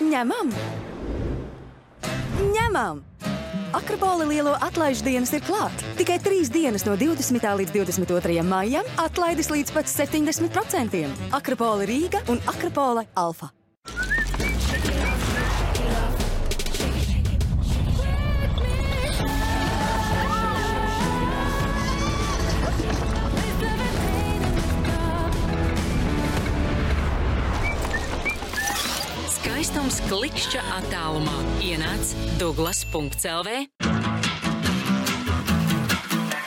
Ņemam! Ņemam! Akropola lielo atlaižu dienas ir klāt. Tikai trīs dienas no 20. līdz 22. maijam atlaides līdz pat 70%. Akropola Rīga un Akropola Alfa. Skaistums klikšķa attālumā ienāc Douglas.CLV.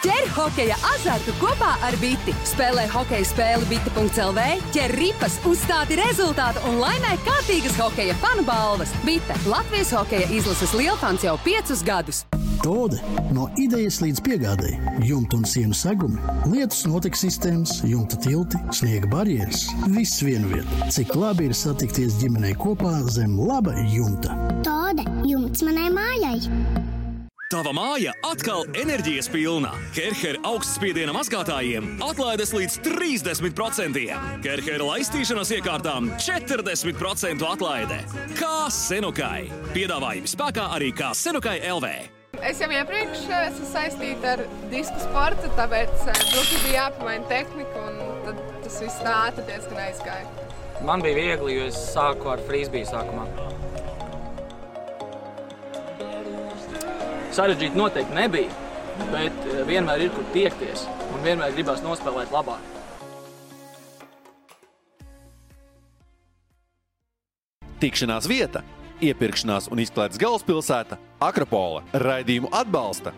Ķer hokeja azartu kopā ar Biti. Spēlē hokeja spēli Biti.CLV, ķer ripas, uzstādi rezultātu un laimē kārtīgas hokeja fanu balvas. Bita - Latvijas hokeja izlases lielfans jau piecus gadus. Tode no idejas līdz piegādēji. Jumta un sienu segumi, lietus notekes sistēmas, jumta tilti, sniega barjeras. Viss vienvietā. Cik labi ir satikties ģimenei kopā zem laba jumta. Tāda jumts manai mājai. Tava māja atkal enerģijas pilna. Kerhera augstspiediena mazgātājiem atlaides līdz 30%. Kerhera laistīšanas iekārtām 40% atlaide. Kā senukai? Piedāvājumi spēkā arī kā senukai LV. Es jau iepriekš eh, esmu saistīta ar disku sportu, tāpēc eh, drusku bija jāpamaina tehnika, un tas viss tā ātri diezgan aizgāja. Man bija viegli, jo es sāku ar frīzbiju sākumā. Sarežģīti noteikti nebija, bet eh, vienmēr ir kur tiekties un vienmēr gribās nospēlēt labāk. Tikšanās vieta, iepirkšanās un izklaides galvaspilsēta - Akropola. Raidījumu atbalsta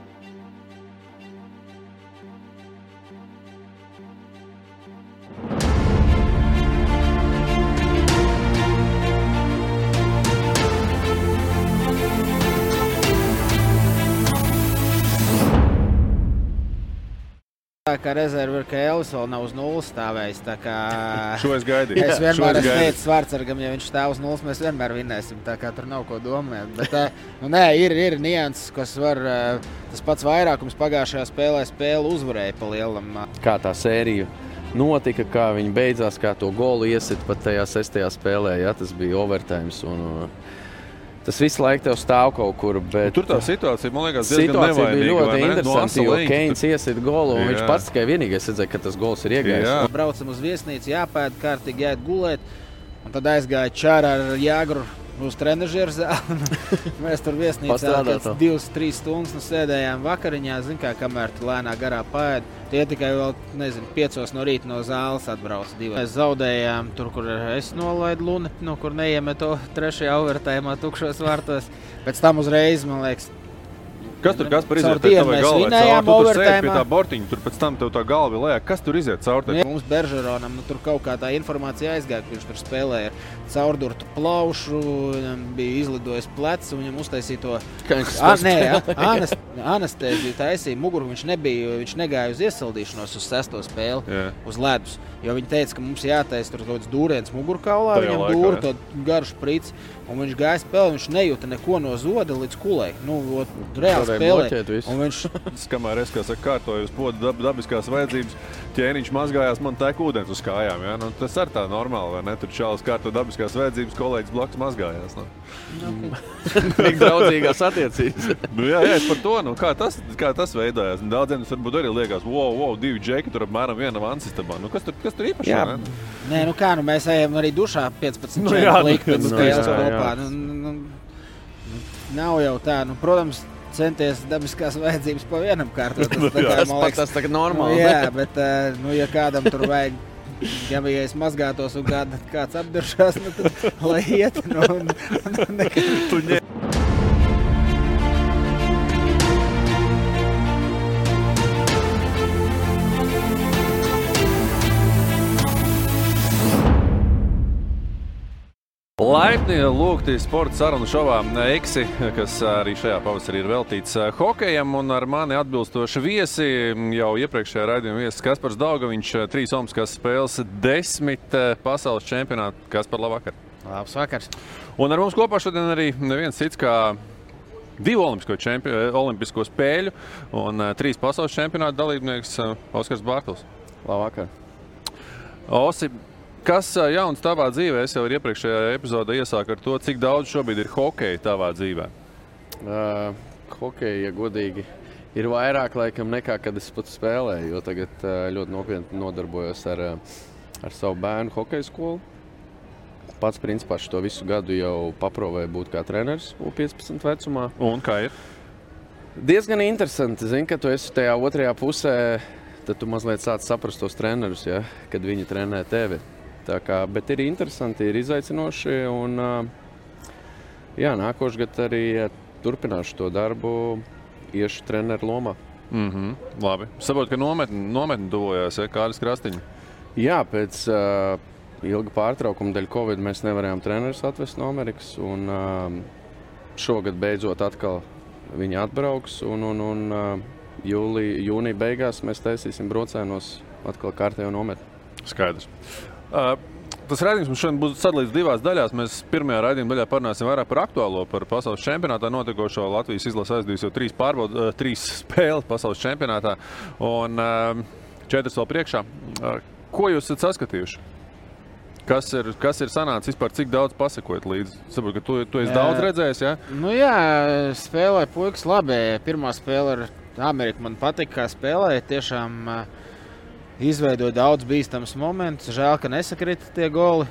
Tā kā rezerve ir, ka Elvis vēl nav uz nulles stāvējis. tā kā Šo es gaidīju. Es vienmēr es esmu teicis Vārtsargam, ja viņš stāv uz nulles, mēs vienmēr vinnēsim. Tā kā tur nav ko domāt. Bet, tā, nu, nē, ir, ir nianses, kas var. Tas pats vairākums pagājušajā spēlē spēli uzvarēja pa lielam. kā tā sērija notika, kā viņi beidzās, kā to golu iesit pat tajā sestajā spēlē. Ja, tas bija overtime. Un, uh, tas visu laiku tev stāv kaut kur. Bet, Tur tā situācija, man liekas, Situācija bija ļoti ne? No interesanta, jo Keins tur- iesit golu, un viņš Jā. pats tikai vienīgais redzēja, ka tas gols ir iegājis. Jā. Braucam uz viesnīcu, jāpēd kārtīgi, jāiet gulēt. Un tad aizgāja čārā ar Jāgru uz trenižera zāli. Mēs tur viesnīcā divas, trīs stundas nu, sēdējām vakariņā. Zin, kā, kamēr tu lēnā garā pēdi. Tie tikai vēl, nezinu, piecos no rīta no zāles atbrauc. Divi. Mēs zaudējām tur, kur es nolaidu luni, no kur neiemetu trešajā overtājumā tukšos vārtos. Pēc tam uzreiz, man liekas, Kas tur kas par tavai mēs galvai? vinējām sēdi pie tā bortiņa, tur pēc tam tev tā galva lejā. Kas tur iziet caur? Nu, mums Beržeronam nu, tur kaut kā tā informācija aizgāja, ka viņš tur spēlēja caurdurtu plaušu, viņam bija izlidojis plecs un viņam uztaisīja to A, nē, spēlēja. a- anas- anestēziju taisīja muguru. Viņš nebija, viņš negāja uz iesildīšanos uz sesto spēli, Jā. uz ledus. Jo viņi teica, ka mums jātaisa tur kaut kāds dūriens mugurkaulā, viņam dūra to garu sprici. Un viņš gāja spēlēt, viņš nejūta neko no zoda līdz kulē. Nu, ot, reāli. Un viņš Kamēr es kā saka, kārtoju uz podu dab, dabiskās vajadzības, ķēniņš mazgājās, man tek ūdens uz kājām. Ja? Nu, tas ir tā normāli, vai ne? Tur čālis kārto dabiskās vajadzības, kolēģis blakus mazgājās. Nu. Tik draudzīgās attiecības. Nu, jā, jā, es par to, nu, kā, tas, kā tas veidojās. Nu, Daudziem tas varbūt arī liekas, wow, wow divi džeki tur apmēram viena vansistabā. Nu, kas tur, kas tur ne? Nē, nu kā, nu mēs ejam arī dušā 15 Nu nu, jā, nu, līnijas pirms nu, kopā. Nu, nu, nu, nav jau tā, nu, protams, centies dabiskās vajadzības pa vienam kārtot. Nu, tā jā. kā, Tas man pat tas tagad normāli, Nu, ne? jā, bet, eh, nu, ja kādam tur vajag. Ja bija es mazgātos un kād, kāds apdušās, nu, tad lai iet. Nu, un, un, Laipni lūgti sporta sarunu šovā Eksi, kas arī šajā pavasarī ir veltīts eh, hokejam. Un ar mani atbilstoši viesi jau iepriekšējā raidījuma viesis Kaspars Daugaviņš, eh, trīs Olimpiskās spēles, desmit eh, pasaules čempionāti. Kas par labu vakaru? Labs vakars. Un ar mums kopā šodien arī neviens cits kā divu olimpisko, čempi, eh, olimpisko spēļu un trīs pasaules čempionāta dalībnieks Oskars Bārtls. Labvakar. Osi, Kas jauns tavā dzīvē? Es jau iepriekšējā epizodē iesāku ar to, cik daudz šobrīd ir hokeja tavā dzīvē. Uh, hokeja, ja godīgi, ir vairāk laikam nekā kad es pats spēlēju. Jo tagad ļoti nopietni nodarbojos ar, ar savu bērnu hokeja skolu. Pats principā šo visu gadu jau paprovēju būt kā treneris U15 vecumā. Un kā ir? Diezgan interesanti, zin, ka tu esi tajā otrajā pusē. Tad tu mazliet sāc saprast tos trenerus, ja, kad viņi trenē tevi. Kā, bet ir interesanti, ir izaicinoši. Un, jā, nākošais gads arī turpināšu to darbu, iešu treneru lomā. Mm -hmm. Labi. Saprotu, ka nometni, nometni tuvojās ja? Kādas krastiņa. Jā, pēc uh, ilga pārtraukuma dēļ Covid mēs nevarējām trenerus atvest no Amerikas. Un, uh, šogad beidzot atkal viņi atbrauks. Un, un, un, uh, jūlija, jūnija beigās mēs taisīsim brocēnos atkal kārtējo nometni. Skaidrs. Tas raidījums mums šodien būs sadalīts divās daļās. Mēs pirmajā raidījuma daļā parunāsim vairāk par aktuālo, par pasaules čempionātā notikošo. Latvijas izlase aizdījusi jau trīs, pārbaud, trīs spēles pasaules čempionātā un četras vēl priekšā. Ko jūs esat saskatījuši? Kas ir, kas ir sanācis vispār, cik daudz pasakojat līdzi? Saprotu, ka tu, tu esi Jā. daudz redzējis, ja? Nu, jā, spēlēja puikas labi. Pirmā spēle ar Ameriku man patika, kā spēlēja. Tiešām uh, izveidoja daudz bīstamus momentus. Žēl, ka nesakrita tie goli.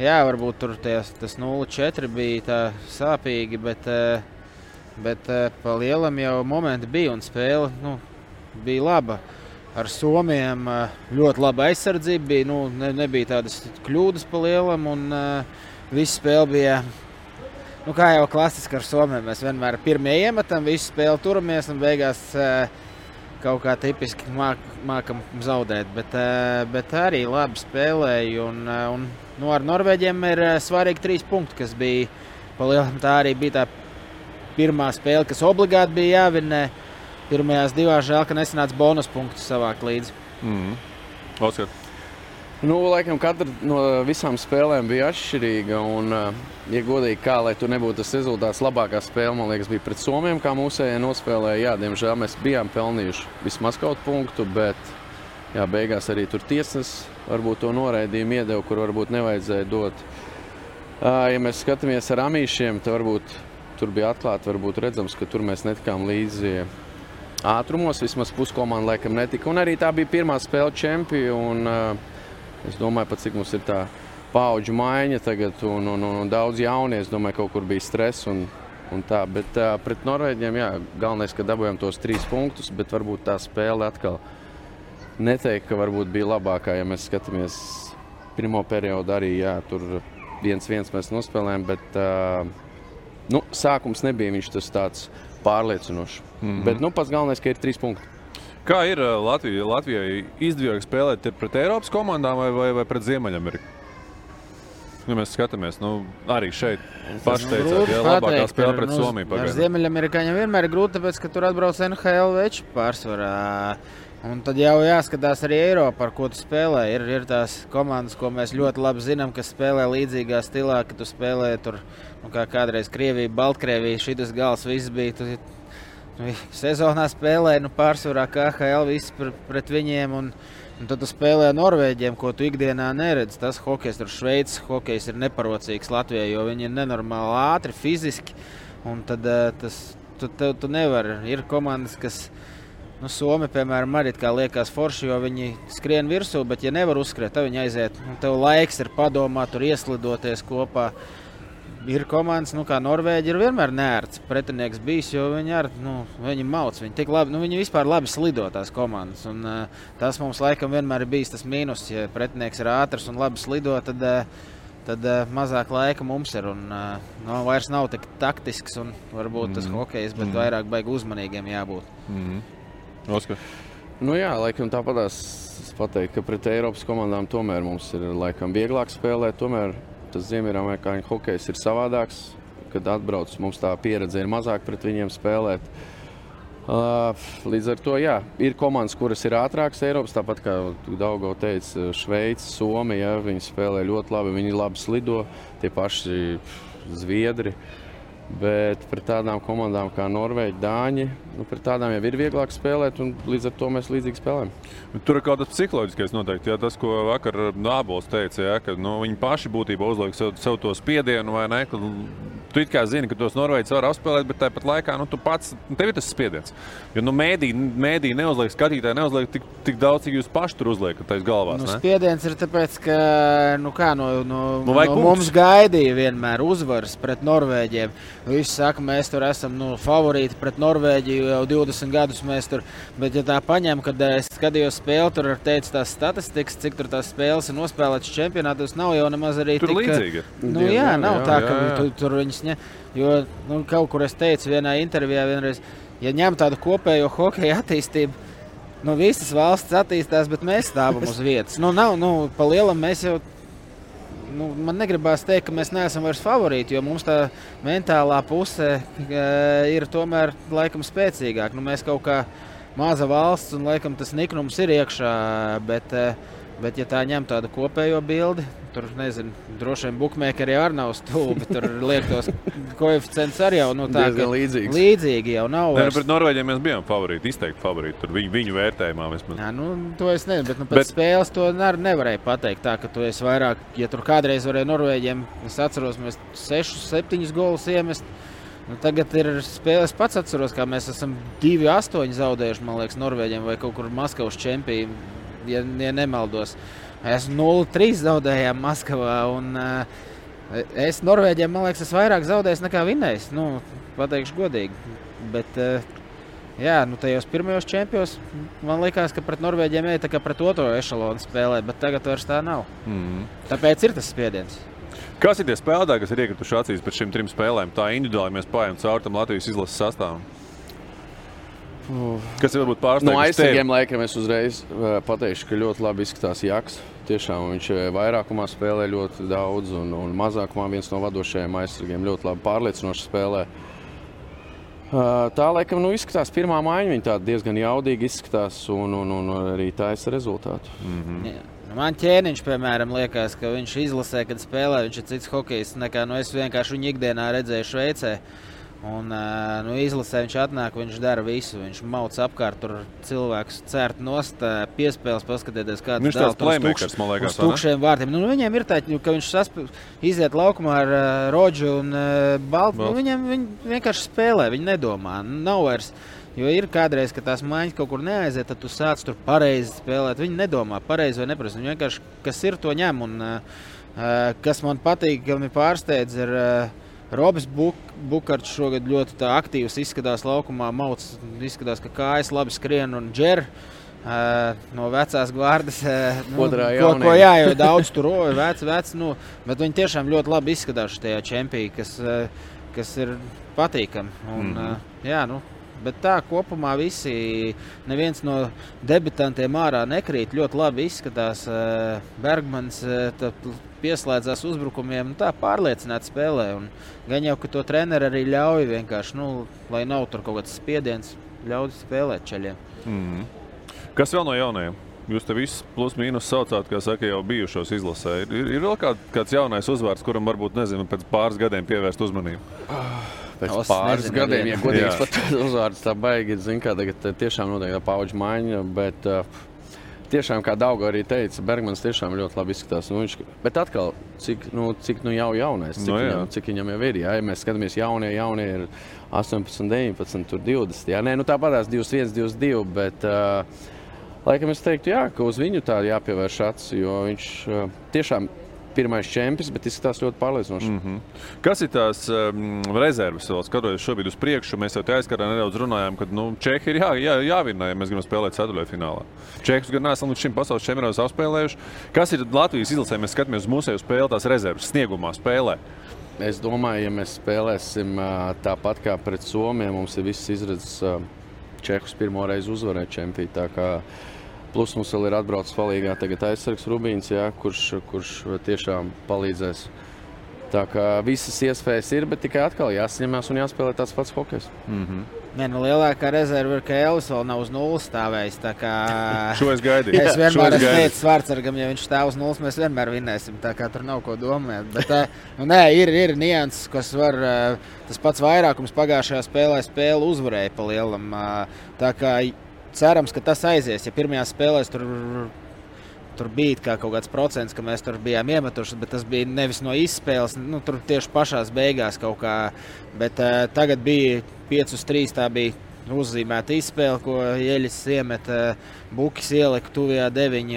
Jā, varbūt tur tie, tas 0-4 bija tā sāpīgi, bet, uh, bet uh, pa lielam jau momenti bija un spēle nu, bija laba. Ar Somijam uh, ļoti laba aizsardzība bija. Nu, ne, nebija tādas kļūdas pa lielam, un viss spēle bija Nu, kā jau klasiski ar Somiju, mēs vienmēr pirmie iemetam, visu spēli turamies un beigās uh, kaut kā tipiski māk, mākam zaudēt. Bet, uh, bet arī labi spēlēja. Un, uh, un, nu, ar Norvēģiem ir uh, svarīgi trīs punkti, kas bija palielinājumi. Tā arī bija tā pirmā spēle, kas obligāti bija jāvinē. Pirmajās divās žēl, ka nesanāca bonus punktus savākt līdzi. Mm. Oskar. Nu, laikam, katra no visām spēlēm bija atšķirīga. Un, uh, ja godīgi, kā lai tur nebūtu tas rezultāts, labākā spēle, man liekas, bija pret Somiem, kā mūsējie nospēlēja. Jā, diemžēl mēs bijām pelnījuši vismaz kaut punktu, bet jā, beigās arī tur tiesnesis varbūt to noraidījumu iedeva, kur varbūt nevajadzēja dot. Ja mēs skatāmies ar amīšiem, tad varbūt tur bija atklāti, varbūt redzams, ka tur mēs netikām līdzi ātrumos. Vismaz puskomanda laikam netika. Un arī tā bija pirmā spēle čempiona. Es domāju, pat cik mums ir tā paudžu maiņa tagad, un, un, un, un daudz jaunie. Es domāju, ka kaut kur bija stress. Un, un tā. Bet uh, pret Norvēģiem jā, galvenais, ka dabūjām tos trīs punktus, bet varbūt tā spēle atkal neteikt, ka varbūt bija labākā. Ja mēs skatāmies pirmo periodu, arī jā, tur viens viens mēs nospēlējām, bet uh, nu, sākums nebija viņš tas tāds pārliecinošs. Mm. -hmm. Bet nu, pats galvenais, ka ir trīs punkti. Kā ir ā, Latvija, Latvijai izdevīgi spēlēt pret Eiropas komandām vai, vai, vai pret Ziemeļameriku? Ja mēs skatāmies, nu, arī šeit grūti ka labākā ir, pret nu, Somiju Ar pagaidām. Ziemeļamerikāņiem vienmēr ir grūti, tāpēc, ka tur atbrauc NHL veči pārsvarā. Un tad jau jāskatās arī Eiropā, ar ko tu spēlē. Ir, ir tās komandas, ko mēs ļoti labi zinām, kas spēlē līdzīgā stilā, ka tu spēlē tur, nu, kā kādreiz Krievija, Baltkrievija. Šis gals viss bija. Tu, sezonā spēlēja nu, pārsvarā KHL viss pret, pret viņiem. Un, Un tad tu spēlē ar Norvēģiem, ko tu ikdienā neredzi. Tas hokejs, tur Šveices hokejs ir neparocīgs Latvijai, jo viņi ir nenormāli ātri, fiziski. Un tad eh, tas tu, tu, tu nevari. Ir komandas, kas. Nu, Somija, piemēram, arī liekas forši, jo viņi skrien virsū, bet, ja nevar uzskriet, tad viņi aiziet. Un tev laiks ir padomāt, tur ieslidoties kopā. Ir komandas, nu, kā Norvēģija, ir vienmēr nērts pretinieks bijis, jo viņi ar nu, viņi mauc. Viņi, tik labi, nu, viņi vispār labi slido tās komandas. Un, uh, tas mums laikam vienmēr ir bijis tas mīnus. Ja pretinieks ir ātrs un labi slido, tad, uh, tad uh, mazāk laika mums ir. Un, uh, nu, vairs nav tik taktisks un varbūt mm. tas Mhm. hokejs, bet mm. vairāk baigi uzmanīgiem jābūt. Mm -hmm. Oskar. Nu, jā, laikam tāpat es pateiktu, ka pret Eiropas komandām tomēr mums ir laikam, vieglāk spēlēt. Tomēr tas Ziemeļamerikāņu hokejs ir savādāks. Kad atbrauc, mums tā pieredze ir mazāk pret viņiem spēlēt. Uh, līdz ar to jā, ir komandas, kuras ir ātrākas Eiropas, tāpat kā Daugo teica, Šveice, Somija. Viņi spēlē ļoti labi, viņi labi slido, tie paši Zviedri. Bet pret tādām komandām kā Norvēģija, Dāņi, nu, pret tādām jau ir vieglāk spēlēt, un līdz ar to mēs līdzīgi spēlējam. Bet tur ir kaut kas psiholoģiskais noteikti. Jā, tas, ko vakar Nābols teica, jā, ka nu, viņi paši būtībā uzliek sev, sev to spiedienu, vai ne? Ka, Tu it kā zini, ka tos Norvēģis var apspēlēt, bet tāpat laikā nu, tu pats tev ir tas spiediens. Jo nu, mēdī, mēdī neuzliek, skatītāji neuzliek tik, tik daudz, cik jūs paši tur uzliekat taisa galvās. Nu, ne? spiediens ir tāpēc, ka nu, kā, no, no, Nu, no mums gaidīja vienmēr uzvaras pret Norvēģiem. Visi saka, mēs tur esam nu, favorīti pret Norvēģiju jau 20 gadus. Tur, bet, ja tā paņem, kad eh, es skatījos spēli, tur teica tās statistikas, cik tur tās spēles ir nospēlētas čempionātos, nav jau nemaz arī Tur tik, līdzīgi. Nu, jā, nav Jā, tā, jā, ka jā. tu, tur viņas ņem. Jo nu, kaut kur es teicu vienā intervijā, vienreiz, ja ņem tādu kopējo hokeja attīstību, nu, visas valsts attīstās, bet mēs stāvam uz vietas. Nu, nav, nu, pa lielam mēs jau. Nu, man negribās teikt, ka mēs neesam vairs favorīti, jo mums tā mentālā puse e, ir tomēr laikam spēcīgāka. Nu, mēs kaut kā maza valsts un laikam tas niknums ir iekšā. Bet, e, bet ja tā ņem tādu kopējo bildi, tur nezinu, droši vien buļbuļsakti arī nav stulbi. Tur liek tos koeficients arī jau nu, tā, Diezgan ka līdzīgs. līdzīgi jau nav. Nē, nu, pret Norvēģiem mēs bijām favorīti, izteikti favorīti. Tur viņu, viņu vērtējumā vismaz. Jā, nu, to es nezinu, bet nu, pēc bet... spēles to ne, nevarēja pateikt. Tā, ka tu esi vairāk, ja tur kādreiz varēja Norvēģiem, es atceros, mēs 6, 7 golus iemest. Nu, tagad ir spēle. Es pats atceros, kā mēs esam 2-8 zaudējuši, man liekas, Norvēģiem vai kaut kur Maskavas čempionam, ja, ja nemaldos. Mēs 0-3 zaudējām Maskavā. Un, uh, es Norvēģiem, man liekas, esmu vairāk zaudējis nekā vinnējis. Nu, pateikšu godīgi. Bet, uh, Jā, nu tajos pirmajos čempionos man liekas, ka pret Norvēģiem ir tā kā pret otro ešalonu spēlē, bet tagad vairs tā nav. Mm. Tāpēc ir tas spiediens. Kas ir tie spēlētāji, kas ir iekrituši acīs pēc šīm trim spēlēm? Tā individuāli mēs pājām cauri tam Latvijas izlases sastāvam. Kas ir varbūt pārsteigts? No aizsargiem laikam es uzreiz uh, pateikšu, ka ļoti labi izskatās Jaks. Tiešām viņš eh, vairākumā spēlē ļoti daudz, un, un mazākumā viens no vadošajiem aizsargiem ļoti labi pārliecinoši spēlē. Uh, tā laikam nu, izskatās pirmā maiņa. Viņa diezgan jaudīga izskatās un, un, un arī taisa rezultātu. Mm. -hmm. Jā. Nu, Man ķēniņš, piemēram, liekas, ka viņš izlasē, kad spēlē, viņš ir cits hokejs nekā nu, es vienkārši viņu ikdienā redzēju Šveicē. Un, ā, nu, izlasē viņš atnāk, viņš dara visu. Viņš mauc apkārt, tur cilvēkus cērt nost, ā, piespēles, paskatieties, kāds Viņš tāds playmakers, man liekas, vai ne? tukšiem vārtiem. Nu, viņiem ir tā, ka viņš sasp... iziet laukumā ar uh, Rodžu un uh, Baltu. Nu, viņam viņi vienkārši spēlē, viņi nedomā. Nav vairs. Jo ir kādreiz, kad tās maiņas kaut kur neaiziet, tad tu sāc tur pareizi spēlēt. Viņi nedomā pareizi vai nepareizi. Viņi vienkārši kas ir, to ņem. Un, uh, uh, kas man patīk, ka viņi pārsteidz, ir uh, Robs Buk Bukārts šogad ļoti aktīvs izskatās laukumā. Mauc, izskatās, ka kājas labi skrien un džer. Uh, no vecās gvārdas. Uh, Otrā ko, ko, jā, jau daudz tur roja, veci, veci. Nu, bet viņi tiešām ļoti labi izskatās šajā čempionā, kas, uh, kas ir patīkami. Un, Mhm. uh, jā, nu, Bet tā kopumā visi, neviens no debitantiem ārā nekrīt. Ļoti labi izskatās. eh, Bergmans tā pieslēdzās uzbrukumiem, nu, tā pārliecināti spēlē. Un Gan jau, ka to treneris arī ļauj vienkārši, nu, lai nav tur kaut kāds spiediens, ļauj spēlēt ceļiem. Mm. Kas vēl no jaunajiem? Jūs te visus plus mīnus saucāt, kā saka, jau bijušos izlasē. Ir, ir, ir vēl kād, kāds jaunais uzvārds, kuram varbūt, nezinu, pēc pāris gadiem pievērst uzmanību. Pēc Es pāris nezinu, gadiem, ja godīgi pat uzvārds tā baigi, zinu, kā tagad tiešām notiek tā pauģa maiņa, bet uh, tiešām, kā Dauga arī teica, Bergmans tiešām ļoti labi izskatās. Nu, viņš, bet atkal, cik, nu, cik nu jau jaunais, cik, Nu, no, jā. viņam, cik viņam jau ir, jā, ja mēs skatāmies jaunie, jaunie ir 18, 19, tur 20, jā, nē, nu tāpatās 21, 22, bet uh, laikam es teiktu, jā, ka uz viņu tā jāpievērš acis, jo viņš uh, tiešām pirmais čempions, bet izskatās ļoti pārliecinoši. Mm -hmm. Kas ir tās um, rezerves, skatoties šobrīd uz priekšu? Mēs jau aizkarā nedaudz runājām, ka nu, Čehi ir jā, jā, jāvinē, ja mēs gribam spēlēt ceturtajfinālā. Čehus gan neesam līdz šim pasaules čempionātos apspēlējuši. Kas ir Latvijas izlasē? Mēs skatāmies uz mūsu spēli, tās rezerves sniegumā spēlē. Es domāju, ja mēs spēlēsim tāpat kā pret Somiju, mums ir viss izredzes Čehus pirmo reizi uzvarēt čempionā. Plus mums vēl ir atbraucis palīdzīgā tagad aizsargs Rubīns, jā, kurš, kurš tiešām palīdzēs Tā kā visas iespējas ir, bet tikai atkal jāsaņemās un jāspēlē tāds pats hokejs. Mm -hmm. Nē, nu, lielākā rezerve ir, ka Elvis vēl nav uz nulles stāvējis. tā Kā... Šo es gaidīju. Es vienmēr es esmu teicis Vārtsargam, ja viņš stāv uz nulles, mēs vienmēr vinēsim. Tā kā tur nav ko domāt. Bet, ā, nu, nē, ir, ir nianses, kas var. Tas pats vairākums pagājušajā spēlē spēle uzvarēja pa lielam. Tā kā cerams, ka tas aizies. Ja pirmajā spēlē tur tur bija kā kaut kāds procents, ka mēs tur bijām iemetuši, bet tas bija nevis no izspēles, nu, tur tieši pašā beigās kaut kā. Bet uh, tagad bija 5 uz 3. Tā bija uzzīmēta izspēle, ko Ieļis iemeta, Bukis ielika tuvajā 9.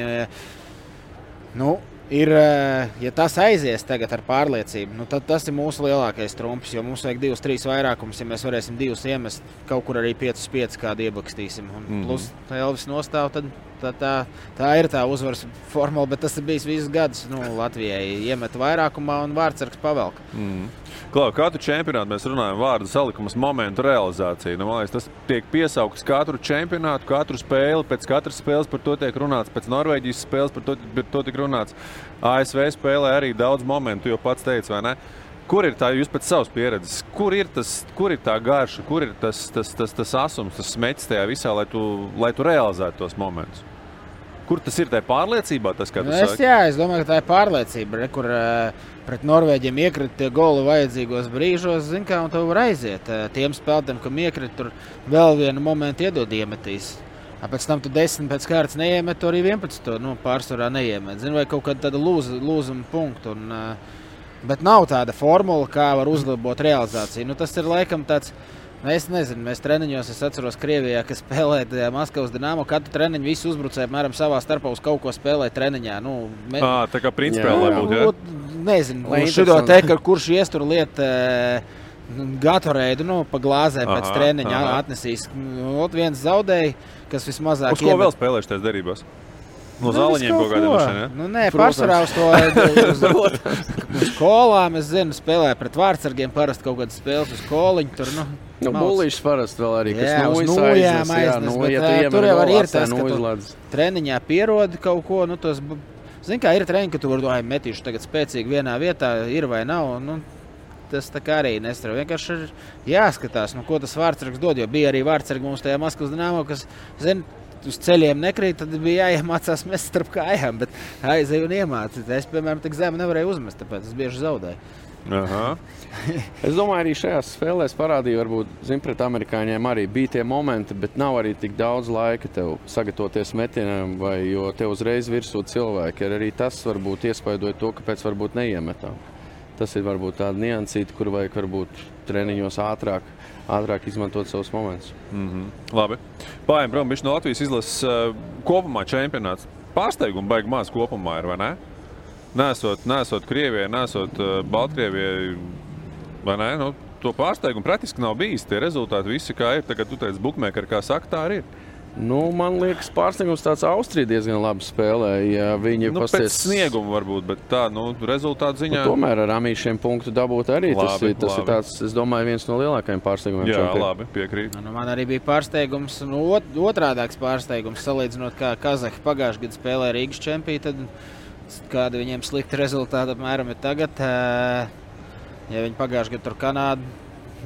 Nu, Ir, eh, ja tas aizies tagad ar pārliecību, nu, tad tas ir mūsu lielākais trumps. Jo mums vajag divus, trīs vairākumus. Ja mēs varēsim divus iemest, kaut kur arī 5, 5 kādu iebakstīsim. Un Mhm. plus Elvis nostāv, tad tā, tā, tā ir tā uzvaras formula. Bet tas ir bijis visus gadus nu, Latvijai. Iemet vairākumā un vārdsargs pavelk. Mm. Klau, katru čempionātu mēs runājam vārdu salikumus, momentu realizāciju. Nu, liekas, tas tiek piesaukts katru čempionātu, katru spēli. Pēc katras spēles par to tiek runāts. Pēc Norvēģijas spēles par to, par to tiek runāts. ASV spēlē arī daudz momentu, jo pats teica, vai ne? Kur ir tā jūs pēc savas pieredzes? Kur ir, tas, kur ir tā garša, kur ir tas, tas, tas, tas asums, tas smēķis tajā visā, lai tu, lai tu realizētu tos momentus? Kur tas ir tajā pārliecībā, tas, Nu, es, saki? jā, es domāju, ka tā ir pārliecība. Re, kur uh, pret Norvēģiem iekrita tie goli vajadzīgos brīžos, zin, kā, tev var aiziet. Uh, tiem spēlētājiem, kam iekrita, tur vēl vienu momentu iedod iemetīs. A, Pēc tam tu desmit pēc kārtas neiemet, to arī 11. Nu, pārsvarā neiemet. Zini, vai kaut kāda lūzuma punkta. Un, uh, bet nav tāda formula, kā var uzlabot realizāciju. Nu, tas ir laikam tāds. nu, Es nezinu, mēs treniņos, es atceros, Krievijā, kas spēlēja tajā Maskavas dīnāmā. Katru treniņu visi uzbrucēji apmēram savā starpā uz kaut ko spēlēja treniņā. Nu, me- Ā, tā kā principā, lai būtu. jā? Ot, Nezinu, Lai kurš šo interesanti. te, ka kurš ies tur lietu Gatoreidu nu, pa glāzēm pēc Aha, treniņa aha. atnesīs. Ot, viens zaudēja, kas vismazāk Uz ko vēl spēlējuši tajās derībās? No Nu, zāliņiem kaut mašīniem. Ja? Nu, nē, pārsvarā uz to uz, uz skolām. Es zinu, spēlēju pret vārdsargiem. Parasti kaut kādas spēles uz koliņa. Tur, nu, Nu, malc. Bulīšs parasti vēl arī, kas nūjas nūjām aiznes, jā, nu, bet, ja tu iemet tur jau ir tas, ka tu nūjas treniņā pierodi kaut ko. Nu, tos, Zini, kā ir treniņi, ka tu vari domāt, metīšu tagad spēcīgi vienā vietā, ir vai nav. Nu, tas arī nestrādā. Vienkārši ir jāskatās, nu, ko tas vārdsargs dod. Jo bija arī vārdsargi mums tajā Maskavas dīnāmā, kas, zini, uz ceļiem nekrīt, tad bija jāiemācās mest starp kājām, bet aizēju un iemācīt. Es, piemēram, tik zemu nevarēju uzmest, tāpēc es bieži zaudēju. Es domāju, arī šajās spēlēs parādīja, varbūt, zin, pret amerikāņiem arī bija tie momenti, bet nav arī tik daudz laika tev sagatavoties metienam, vai, jo tev uzreiz virsū cilvēki. Arī tas varbūt iespaidoja to, kāpēc varbūt neiemetām. Tas ir varbūt tāda niansīta, kur vajag varbūt treniņos ātrāk, ātrāk izmantot savus momentus. Mm -hmm. Labi. Pārējām prom bišķi no Latvijas izlases uh, kopumā čempionāts. Pārsteigumu baigi maz kopumā ir, vai ne? Nesot, nesot Krievijai, nesot uh, Baltkrievijai, vai ne? Nu, to pārsteigumu praktiski nav bijis. Tie rezultāti visi kā ir. Tagad tu teici, bukmēkari, kā saka, tā arī ir. Nu, man liekas, pārsteigums tāds Austrija diezgan labi spēlē. Ja viņi Nu, pasties- pēc snieguma varbūt, bet tā, nu, rezultātu ziņā. Nu, tomēr ar amīšiem punktu dabūt arī. tas Labi, ir, tas ir labi. tāds, es domāju, viens no lielākajiem pārsteigumiem. Jā, čempionā. labi, piekrīt. Nu, man arī bija pārsteigums, nu, ot, otrādāks pārsteigums, salīdzinot, kā Kazahi pagājušajā gadā spēlēja Rīgas čempionā. Tad kāda viņiem slikta rezultāta apmēram ir tagad. Ja viņi pagājušajā gadā tur Kanādu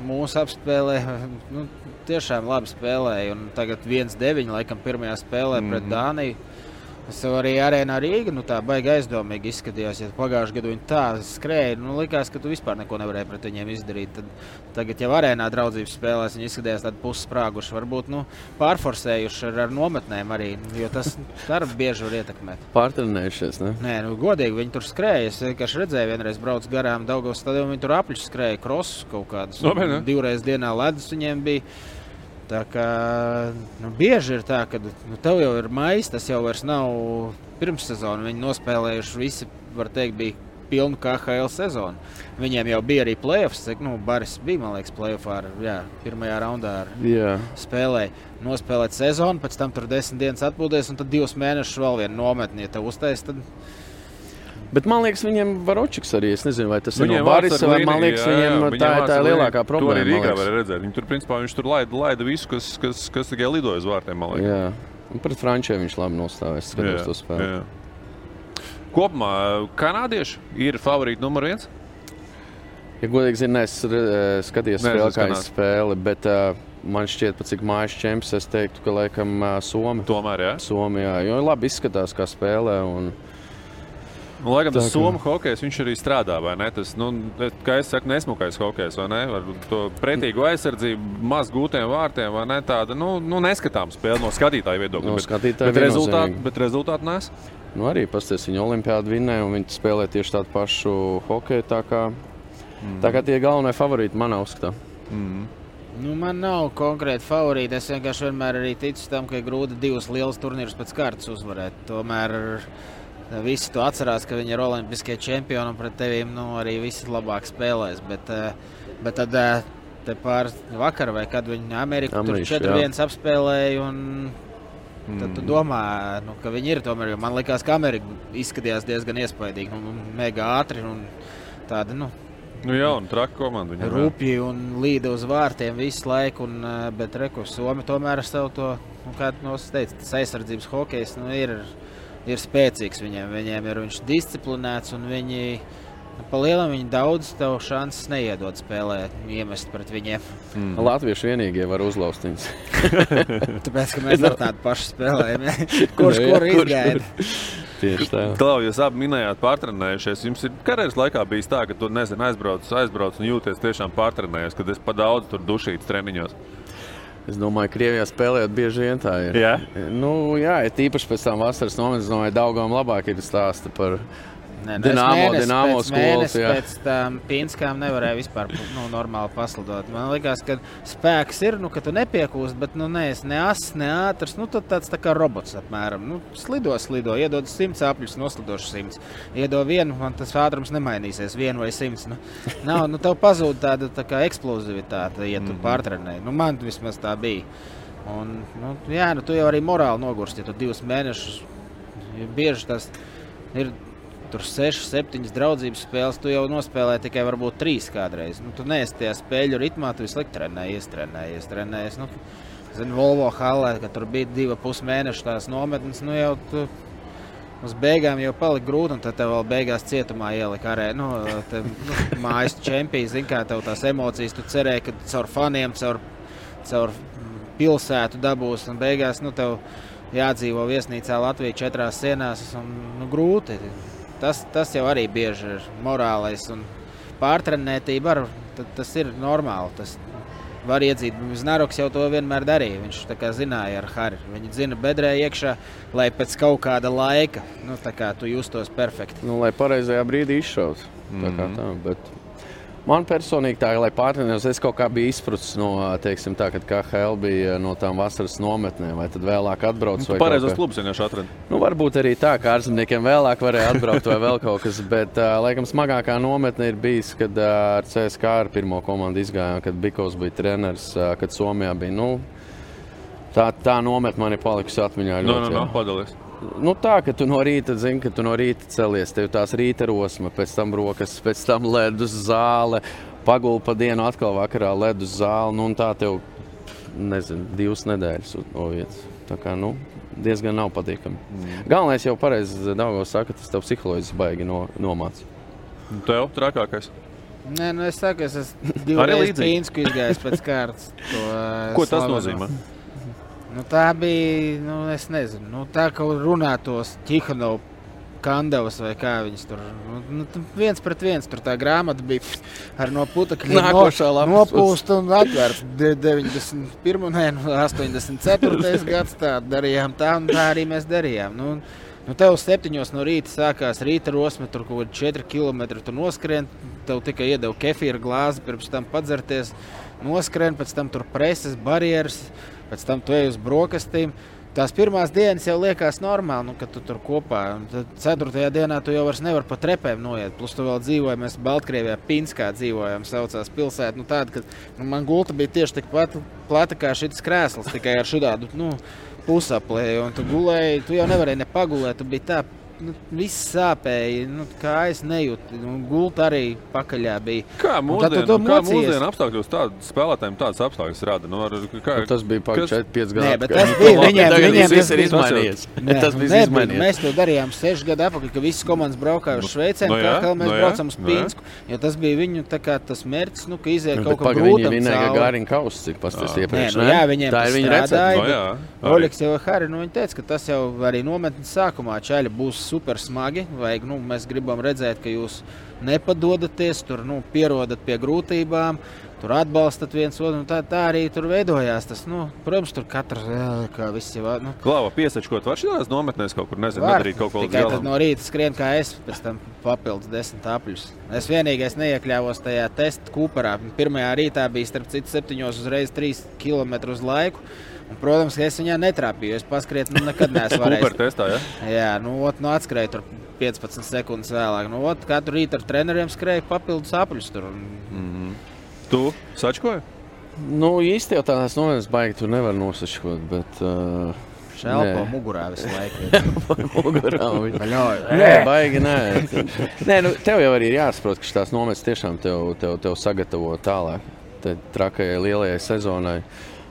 mūsu apspēlēja, nu, tiešām labi spēlēja. Un tagad 1-9, laikam, pirmajā spēlē mm -hmm. pret Mhm. Dāniju. Es jau arī arēnā Rīgā nu, tā baigi aizdomīgi izskatījās. Ja pagājušajā gadā viņi tā skrēja, nu, likās, ka tu vispār neko nevarēji pret viņiem izdarīt. Tad, tagad jau arēnā draudzības spēlēs viņi izskatījās tādi pussprāguši, varbūt nu, pārforsējuši ar, ar nometnēm arī, jo tas darbs bieži var ietekmēt. Pārtrenējušies. Ne? Nē, nu, godīgi viņi tur skrēja. Es vienkārši redzēju, vienreiz braucu garām Daugavas stadionā. Viņi tur apļus skrēja krosus kaut kādus. Nopietni? Divreiz dienā ledus viņiem bija. Tā kā nu, bieži ir tā, ka nu, tev jau ir maijs, tas jau nav pirmssezona. Viņi nospēlējuši visi, var teikt, bija pilnu KHL sezonu. Viņiem jau bija arī playoffs. cik, Nu, Baris bija, man liekas, playoffā ar, jā, pirmajā raundā. Ar, Jā. spēlēja, nospēlēt sezonu, pēc tam tur desmit dienas atpūties, un tad divus mēnešus vēl vienu nometni. Ja tev uztais, tad Bet man liekas, viņiem Varočiks arī. Es nezinu, vai tas ir Viņiem no Barisa, vārdsargu vai man liekas, jā, jā, viņiem viņiem tā, ir- tā ir lielākā problēma. To arī Rīgā var redzēt. Viņi tur, principā, viņš tur laida, laida visu, kas, kas, kas tikai lidoja uz vārtiem. man liekas. Jā. Un pret Frančiem viņš labi nostājas. Skatos to spēli. jā. Kopumā kanādieši ir favorīti numur viens. Ja godīgi zinu, es skaties Neesmu spēli, kā es spēli, bet uh, man šķiet, pat cik mājas čempions, es teiktu, ka laikam uh, Somija. Tomēr, jā. Somijā, jo labi izskatās, kā spēlē. Un... Nu, lai gan tas somu hokejs, viņš arī strādā, vai ne? Tas, nu, kā es saku, nesmukais hokejs, vai ne? Ar to pretīgu aizsardzību, maz gūtiem vārtiem, vai ne? Tāda, nu, nu neskatāma spēle no skatītāja viedokļa. No bet- skatītāja bet rezultāti, viennozīmīgi. bet rezultāti nes. Nu, arī pasties, viņa olimpiādu vinnēja, un viņi spēlē tieši tādu pašu hokeju. Tā kā, mm. tā kā tie galvenie favorīti manā uzskatā. Mm. Nu, man nav konkrēti favorīti. Es vienkārši vienmēr arī ticu tam, ka ir grūti divus lielus turnīrus pēc kārtas uzvarēt. Tomēr visi to atcerās, ka viņi ir olimpiskie čempioni un pret tevīm nu, arī visi labāk spēlēs. Bet, eh, bet tad eh, pāris vakar vai kad viņi Ameriku Amerišu, tur jā. 4-1 apspēlēja. Un... Tad tu domā, nu, ka viņi ir tomēr. Man liekas, ka Amerika izskatījās diezgan iespaidīgi. Nu, mega ātri un tāda nu, Nu, jā, un traka komanda. viņam, jā. rupji un līda uz vārtiem visu laiku. Un, eh, bet rekursu Somija tomēr ar savu to, nu, kā tu teici, tas aizsardzības hokejs nu, ir, ir spēcīgs viņiem. Viņiem ir viņš disciplinēts un viņi. nu, Pa lielam viņi daudz tev šansas neiedod spēlēt, iemest pret viņiem. Mm. Latvieši vienīgie var uzlauzt viņus. Tāpēc, ka mēs ar tādu pašu spēlējam. ja? Kurš Nu, jā, kur kurš izgaida? Tieši tā. Klau, jūs abi minējāt, pārtrenējušies. Jums ir karjeras laikā bijis tā, ka tu nezini, aizbrauc, aizbrauc un jūties tiešām pārtrenējies, kad es pa daudz tur dušīts treniņos. Es domāju, ka Krievijā spēlējot bieži vien tā ir. Jā? Nu, jā, ir tīpaši pēc tam vasaras nometnes, domāju, Daugām labāk ir stāsti par Nē, nu, es Dinamo pēc skolas. mēnesi. Pēc tam pinskām nevarēja vispār nu, normāli paslidot. Man liekas, ka spēks ir, nu, ka tu nepiekūst, bet nu, neesi ne asins, ne ātrs. Nu, tad tāds tā kā robots apmēram. Nu, slido, slido, iedod simts apļus, noslidošu simts. Iedod vienu, man tas ātrums nemainīsies, vienu vai simts. Nu, nav, nu, tev pazūd tāda tā kā eksplozivitāte, ja tu Mhm. pārtrenēji. Nu, man vismaz tā bija. Un, nu, jā, nu, tu jau arī morāli nogursti, ja tu divus mēnešus bieži tas ir. Tur 6, 7 draudzības spēles, tu jau nospēlēji tikai varbūt 3 kādreiz. Nu, tu neesi tajā spēļu ritmā, tu visu laiku trenējies, trenējies. trenējies. Nu, zinu, Volvo halē, kad tur bija divi pus mēneši tās nometnes, nu jau tu uz beigām jau palika grūti, un tad tev vēl beigās cietumā ielika arī nu, te, nu, mājas čempions. Zini, kā tev tās emocijas, tu cerēji, ka caur faniem, caur, caur pilsētu dabūs, un beigās nu, tev jādzīvo viesnīcā Latvijā četrās sienās, un nu, grūti. Tas, tas jau arī bieži ir morālais un pārtrenētība. Ar, tas ir normāli. Tas var iedzīt. Znaroks jau to vienmēr darīja. Viņš tā kā zināja ar Harry. Viņi dzina bedrē iekšā, lai pēc kaut kāda laika nu, tā kā tu justos perfekti. Nu, lai pareizajā brīdī izšautu. Mm Mhm. -hmm. tā, bet man personīgi tā, lai pārtrenējos, es kaut kā biju izprucis no, teiksim, tā, kad KHL bija no tām vasaras nometnēm, vai tad vēlāk atbrauc. Tu vai pareizos klubus vienkārši atradi. Nu, varbūt arī tā, ka ārzemniekiem vēlāk varēja atbraukt vai vēl kaut kas, bet uh, laikam smagākā nometne ir bijis, kad uh, ar CSK ar pirmo komandu izgājām, kad Bikovs bija treneris, uh, kad Somijā bija. Nu, tā, tā nometne man ir palikusi atmiņā No, ļoti. no, no, jā. padalies. Nu, tā, ka tu no rīta zini, ka tu no rīta celies, tev tās rīta rosma, pēc tam rokas, pēc tam ledus zāle, pagulpa pa dienu, atkal vakarā ledus zāle. Nu, tā tev, nezinu, divas nedēļas no vietas. Tā kā, nu, diezgan nav patīkami. Mm. Galvenais jau pareizi Dāngos saka, tas tev psiholoģiski baigi no, nomāc. Un Tev trakākais. Nē, nu es saku, es esmu divreiz līdzīgi. pīnsku izgājis pēc kārtas. To, Ko tas slaveno. nozīmē? Nu, tā bija, nu, es nezinu, nu, tā kā runātos Tihanovs. Kandavas vai kā viņas tur nu, nu, viens pret viens. Tur tā grāmata bija ar no putekļiem Nākošā lapas nopūsta un atvērta. De- 91. nē, nu, 84. gads tā darījām tā, un tā arī mēs darījām. Nu, Nu, tev septiņos no rīta sākās rīta rosme, tur kaut 4 km. Tu noskrien, tev tikai iedeva kefīra glāzi, pirms tam padzerties. Noskrien, pēc tam tur preses barjeras, pēc tam tu ej uz brokastīm. Tās pirmās dienas jau liekas normāli, nu, kad tu tur kopā. Tad ceturtajā dienā tu jau vairs nevari pa trepēm noiet. Plus, tu vēl dzīvoji, mēs Baltkrievijā, Pinskā dzīvojām, saucās pilsēta. Nu, tāda, ka nu, man gulta bija tieši tikpat plata kā šis krēsls, tikai ar šādu nu, pusaplēju. Un tu gulēji, tu jau nevarēji ne pagulēt, tu biji tā nu, viss sāpēja. Nu, kājas nejūtu. Nu, gulta arī pakaļā bija. Kā mūsdienu, to kā mūsdienu apstākļos tādu spēlētājiem tādas apstākļas rada? Nu, ar, kā, Nu, tas bija pagājuši kas- 4-5 gadi. Nē, bet tas Nu, bija viņiem. viņiem viss ir tas bija- izmainījies. Nē, Tas nu, nebija. izmainījies. Mēs to darījām sešu gadu atpakaļ, kad visas komandas braukāja uz. Nu No jā, kā mēs nu jā, braucam uz nu. Pīnsku. Jo tas bija viņu kā, tas mērķis, nu, ka iziet Nu, kaut kā pagaidi, viņi vinēja. Gārina kausu, cik pastāstīja Nē, iepriekš. nu, ne? jā, viņiem tā tas ir viņa recepte. Nu. Oļegs jau Harri, nu, viņš teica, ka tas jau arī nometnes sākumā čaļi būs super smagi. Vajag, nu, mēs gribam redzēt, ka jūs nepadodaties, tur nu, pierodat pie grūtībām. Tur atbalstat viens otru, tā, tā arī tur veidojās. Tas, nu, protams, tur katrs kā viss jau nu, Klāva piesačkot, var šādās nometnēs kaut kur, nezinu, var. nedarīt kaut ko līdz Tikai tad no rīta skrien kā es, pēc tam papildus desmit apļus. Es vienīgais neiekļāvos tajā testa kūparā. Pirmajā rītā bija starp citu septiņos uzreiz trīs uz laiku. Un, protams, ka es viņā netrāpīju. Es paskriet, nu nekad neesmu varējis. testā, ja? Jā, nu, ot, nu atskrēju tur 15 sekundes vēlāk. Nu, ot, katru rītu ar treneriem skrēju papildus apļus tur. Un... Tu sačkoji? Nu, īsti jau tādās nometnēs baigi tur nevar nosaškot, bet... Uh, Šelpo mugurā visu laiku. mugurā. viņa-. Nē, baigi nē. nē nu, tev jau arī ir jāsaprot, ka šīs nometnes tiešām tev, tev, tev sagatavo tālāk, tai trakajai lielajai sezonai.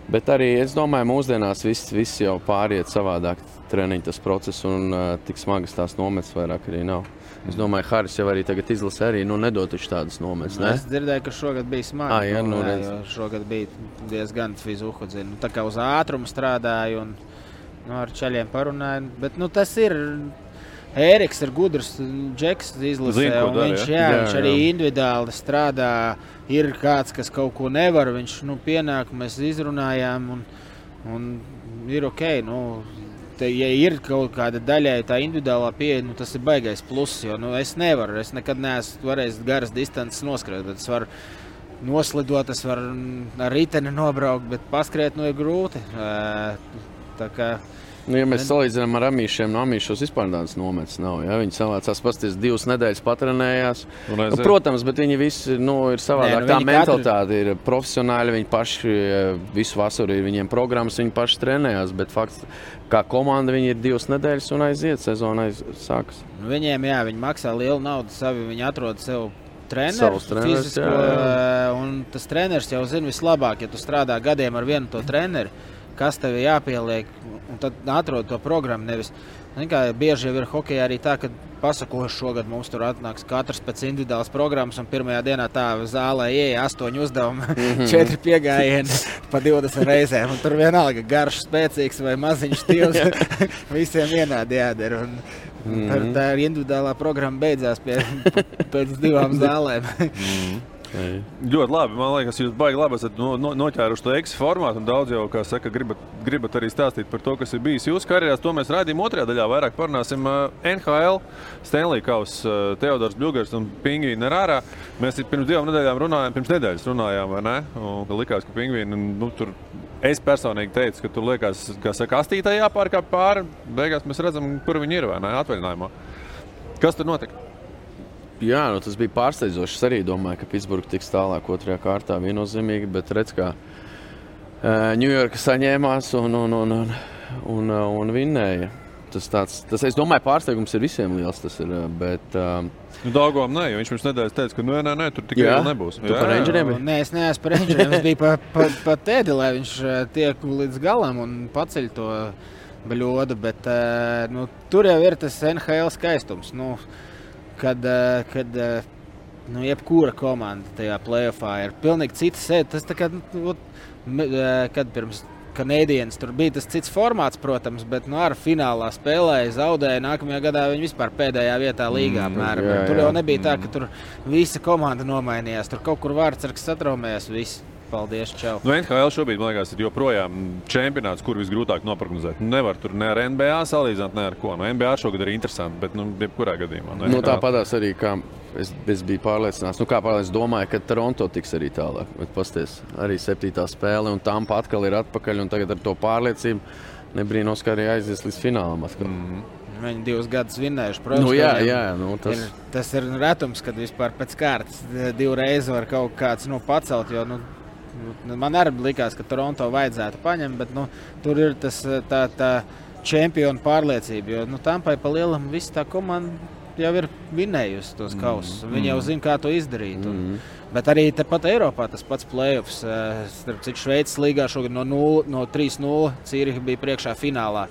Bet arī es domāju, mūsdienās viss, viss jau pāriet savādāk treniņu process, un uh, tik smagas tās nometnes vairāk arī nav. Es domāju, Haris jau arī tagad izlasē arī nu, nedot taču tādas nometnes. Ne? es dzirdēju, ka šogad bija smagi. Ā, jā, nu, jo šogad bija diezgan fiziski. Nu, tā kā uz ātrumu strādāju un nu, ar ceļiem parunāju. Bet nu, tas ir. Ēriks ir gudrs, Džeks izlasē, Zina, ko un dara, viņš, jā, Jā, viņš jā. arī individuāli strādā. Ir kāds, kas kaut ko nevar, viņš nu, pienāk, mēs izrunājām, un, un ir ok. Nu, te, ja ir kaut kāda daļai tā individuālā pieeja, nu, tas ir baisais pluss. Jo nu, es nevaru, es nekad neesmu varējis garas distances noskriet. bet Es varu noslidot, es varu ar riteni nobraukt, bet paskriet nu ir grūti. Tā kā Nu, ja mēs salīdzinām ar amīšiem, no amīšos vispār tādas nometnes nav. Ja? Viņi savācās pasties divas nedēļas patrenējās. Nu, protams, bet viņi visi nu, ir savādāk. Nē, nu, Tā mentalitāte ir profesionāli. Viņi paši eh, visu vasaru ir viņiem programmas, viņi paši trenējās. Bet fakts, kā komanda viņi ir divas nedēļas un aiziet, sezona aiz, sākas. nu, viņiem, jā, viņi maksā lielu naudu, savi viņi atrod sev. Treneru, Savus trenerus, fizisko, jā, ē, un tas treneris jau zina vislabāk, ja tu strādā gadiem ar vienu to treneri, kas tev ir jāpieliek, un tad atrod to programmu. Nevis, Zini kā, bieži jau ir hokeja arī tā, ka pasakoši šogad mums tur atnāks katrs pēc individuālas programmas, un pirmajā dienā tā zālē ieeja astoņi uzdevumi, četri piegājieni pa 20 reizēm. Tur vienalga garš, spēcīgs vai maziņš stils. Visiem vienādi jādara. Un, mm. Tā ir individuālā programma beidzās pie, pēc divām zālēm. Ļoti labi. Man liekas, jūs baigi labi esat no, no, noķēruši to eksu formātu. Daudz jau, kā saka, gribat, gribat arī stāstīt par to, kas ir bijis jūsu karjerā. To mēs rādījām otrajā daļā. Vairāk parunāsim uh, NHL, Stanley Kausa, uh, Teodors Bļūgers un Pingvīna Rārā. Mēs pirms divām nedēļām runājām, pirms nedēļas runājām, vai ne? Un, ka likās, ka Pingvīna, nu, tur es personīgi teicu, ka tur liekas, ka saka, astītā jāpārkāp pāri. Beigās mēs redzam, kur viņi ir vai ne? Atvaļinājumā. Kas tur notika? Jā, nu, tas bija pārsteidzoši. Es arī domāju, ka Pitsburgā tiks tālāk otrajā kārtā viennozīmīgi. Bet redz, kā Ņujorka saņēmās un, un, un, un, un, un vinnēja. Tas, tāds, tas, es domāju, pārsteigums ir visiem liels. Ir, bet, um, Nu, Dāngām, nē, jo viņš pirms nedēļas teica, ka nē, nē, nē tur tikai Jā? vēl nebūs. Tu par Rangeriem? Nu, Nē, es neesmu par Rangeriem. Es biju par pa, pa tēdi, lai viņš tiek līdz galam un paceļ to bļodu. Bet nu, tur jau ir tas NHL skaistums. Nu, kad, eh, kad eh, nu, jebkura komanda tajā playoffā ir pilnīgi cita sēde. Tas kā, nu, me- eh, kad pirms Kanādienas tur bija tas cits formāts, protams, bet nu, ar finālā spēlēja, zaudēja. Nākamajā gadā viņi vispār pēdējā vietā līgā. Mm, apmēram. jā, tur jā. jau nebija tā, ka tur visa komanda nomainījās. Tur kaut kur vārdsargs satraumējās. Viss. Paldies, čau! Nu, NHL šobrīd, man liekas, ir joprojām čempionāts, kur visgrūtāk noprognozēt. Nu, Nevar tur ne ar NBA salīdzināt, ne ar ko. Nu, NBA šogad ir interesanti, bet, nu, jebkurā gadījumā. nu, tāpatās arī, kā es, es biju pārliecināts, nu, kā pārliecināts, domāju, ka Toronto tiks arī tālāk. Bet pasties, arī septītā spēle, un tam atkal ir atpakaļ, un tagad ar to pārliecību nebrīnos, ka arī aizies līdz finālam. Atkal. Mm. Viņi divus gadus vinnējuši. Protams, Nu, jā, jā, nu, tas- ir, tas ir retums, kad vispār pēc kārtas divreiz var kaut kāds nu, pacelt. Jo, nu, nu, man arī likās, ka Toronto vajadzētu paņemt, bet nu, tur ir tas eh, tā. tā čempionu pārliecību. Jo nu, tam pa lielam viss tā komanda jau ir vinējusi tos kausus. Mm. Viņi jau zina, kā to izdarīt. Un, Mm. Bet arī tepat Eiropā tas pats playoffs. eh, Starp citu, Šveices līgā šogad no, 0, no 3-0 Cīriha bija priekšā finālā.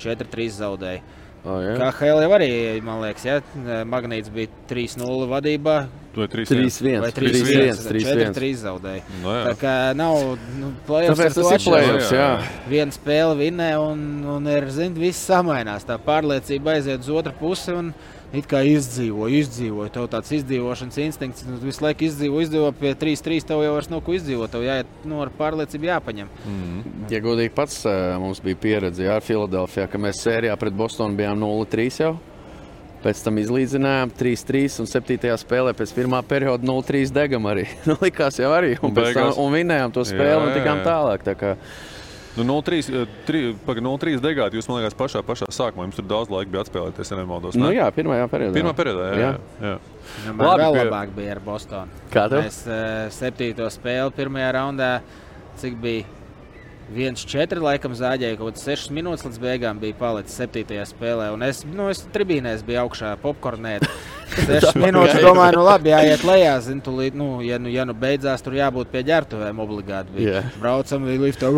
4-3 zaudēja. Oh, jā. Kā Helē arī, man liekas, ja? Magnīts bija 3-0 vadībā. Vai 3-1, Vai 3-1, 3-1, 4-3 zaudēja. No jā. Tā kā nav nu, to tas ir playoffs, jā. Viena spēle vinnē, un, un ir, zin, viss samainās. Tā pārliecība aiziet uz otru pusi. Un, It kā izdzīvo, izdzīvo. Tev tāds izdzīvošanas instinkts, nu, visu laiku izdzīvo, izdzīvo pie 3-3. Tev jau vairs nav ko izdzīvot. Tev jāiet nu, ar pārliecību jāpaņem. Ja godīgi pats eh, mums bija pieredze ar Filadelfijā, ka mēs sērijā pret Bostonu bijām 0-3 jau. Pēc tam izlīdzinājām 3-3 un 7. spēlē pēc pirmā perioda 0-3 degam arī. Nu, likās jau arī. Un, Un pēc tam, beigās? un vinējām to spēli Jā, un jā, tikām jā. tālāk. Tā kā, Nu, 0-3 tri- paga, 0-3 degāt. Jūs, man liekas, pašā, pašā sākumā jums tur daudz laika bija atspēlēties, ja nemaldos. nu, ne? jā, pirmajā periodā. Pirmā periodā, jā. jā. jā. Nu, man vēl pie- labāk bija ar Bostonu. Kā tev? Mēs uh, septīto spēli pirmajā raundā, cik bija 1-4, laikam zāģēja kaut kādas 6 minūtes līdz beigām bija palicis 7. spēlē. Un es, nu, es tribīnēs biju augšā, popkornēt. 6 minūtes, domāju, nu labi, jāiet lejā. Zinu, tūlīt, nu, ja, nu, ja nu beidzās, tur jābūt pie ģērbtuvēm obligāti. Bija. Jā. Braucam, bija liftā,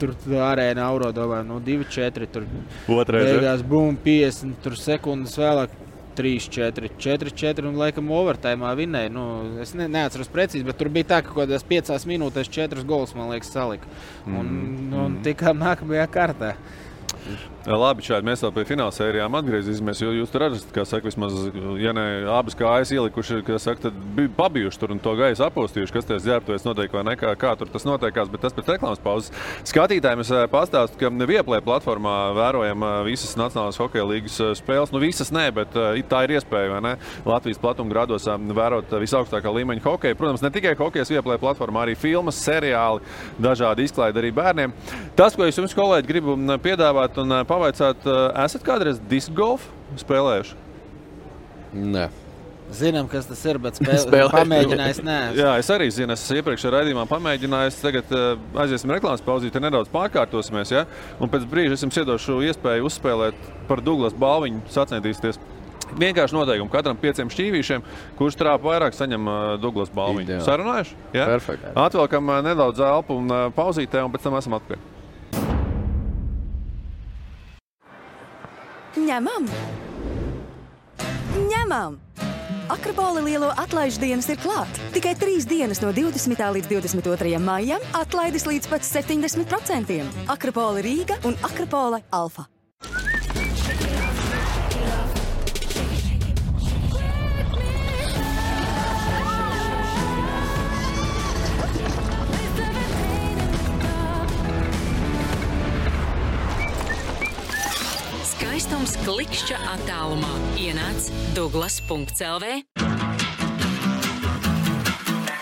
tur arēna auro, domāju, nu 2-4. Tur Otrais, beigās bum, 50 tur sekundes vēlāk. 3, 4, 4, 4 un laikam overtime vinēja. Nu, es ne, neatceros precīzi, bet tur bija tā, ka kaut kādās 5 minūtēs 4 gols, man liekas, salika. Un, mm. un tikām nākamajā kārtā. Labi, šādi mēs vēl pie fināla sērijām atgriezīsimies. Jūs tur redzat, kā saka, vismaz, ja ne abas kājas ielikuši, saka, tad bija pabijuši tur un to gaisu appostījuši, kas tajā ģērbtuvēs notiek vai ne, kā, kā tur tas notiekās. Bet tas pēc reklāmas pauzes. Skatītājiem es eh, pastāstu, ka Vieplē platformā vērojam eh, visas Nacionālās hokeja līgas eh, spēles. Nu, visas nē, bet tā ir iespēja, vai ne? Latvijas platumgrādos vērot visaugstākā līmeņa hokeju. Protams, ne tikai hokejas Vieplē platformā, arī filmas, seriāli, dažādi izklaidi arī bērniem. Tas, ko es jums, kolēģi, gribu mm, piedāvāt un eh, pavaicāt, eh, esat kādreiz disku golfu spēlējuši? Nē. Zinām, kas tas ir, bet spēlē, Spēlē. pamēģinājis. Nē, Jā, es arī zinu, es iepriekšējā raidījumā pamēģināju. Tagad uh, aiziesim reklāmas pauzīti, nedaudz pārkārtosimies. Ja? Un pēc brīža es jums iedošu iespēju uzspēlēt par Douglas balviņu, sacensties. Vienkārši noteikumi katram pieciem šķīvīšiem, kurš trāpa vairāk, saņem uh, Douglas balviņu. Ideāli. Sarunājuši? Ja? Perfekti. Atvelkam uh, nedaudz elpu un uh, pauzītē, un pēc tam esam atpakaļ. Ņemam! Ņemam! Akropola lielo atlaižu dienas ir klāt. Tikai trīs dienas no 20. līdz 22. maijam atlaides līdz pat 70%. Akropola Rīga un Akropola Alfa. Skaistums klikšķa attālumā ienāc Douglas.CLV.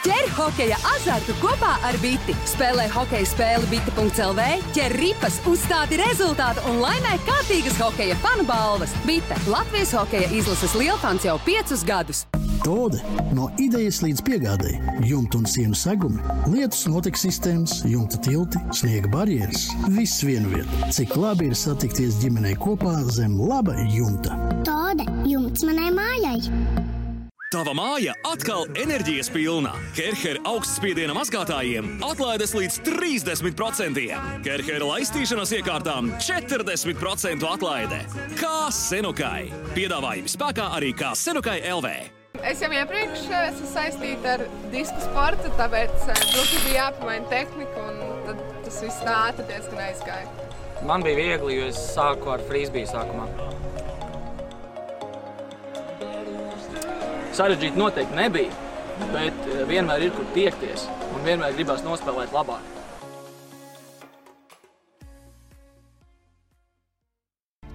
Ķer hokeja azartu kopā ar Biti. Spēlē hokeja spēli Biti.CLV, ķer ripas, uzstādi rezultātu un laimē kārtīgas hokeja fanu balvas. Bita - Latvijas hokeja izlases lielfans jau piecus gadus. Tode no idejas līdz piegādēji. Jumta un sienu segumi, lietus notekes sistēmas, jumta tilti, sniega barjeras. Viss vienviet. Cik labi ir satikties ģimenei kopā zem laba jumta. Tāda jumts manai mājai. Tava māja atkal enerģijas pilna. Kerhera augstspiediena mazgātājiem atlaides līdz 30%. Kerhera laistīšanas iekārtām 40% atlaide. Kā senukai? Piedāvājumi spēkā arī kā senukai LV. Es jau iepriekš eh, esmu saistīta ar disku sportu, tāpēc eh, drusku bija jāpamaina tehnika, un tas viss tā ātri diezgan aizgāja. Man bija viegli, jo es sāku ar frīzbiju sākumā. Sarežģīti noteikti nebija, bet eh, vienmēr ir kur tiekties un vienmēr gribās nospēlēt labāk.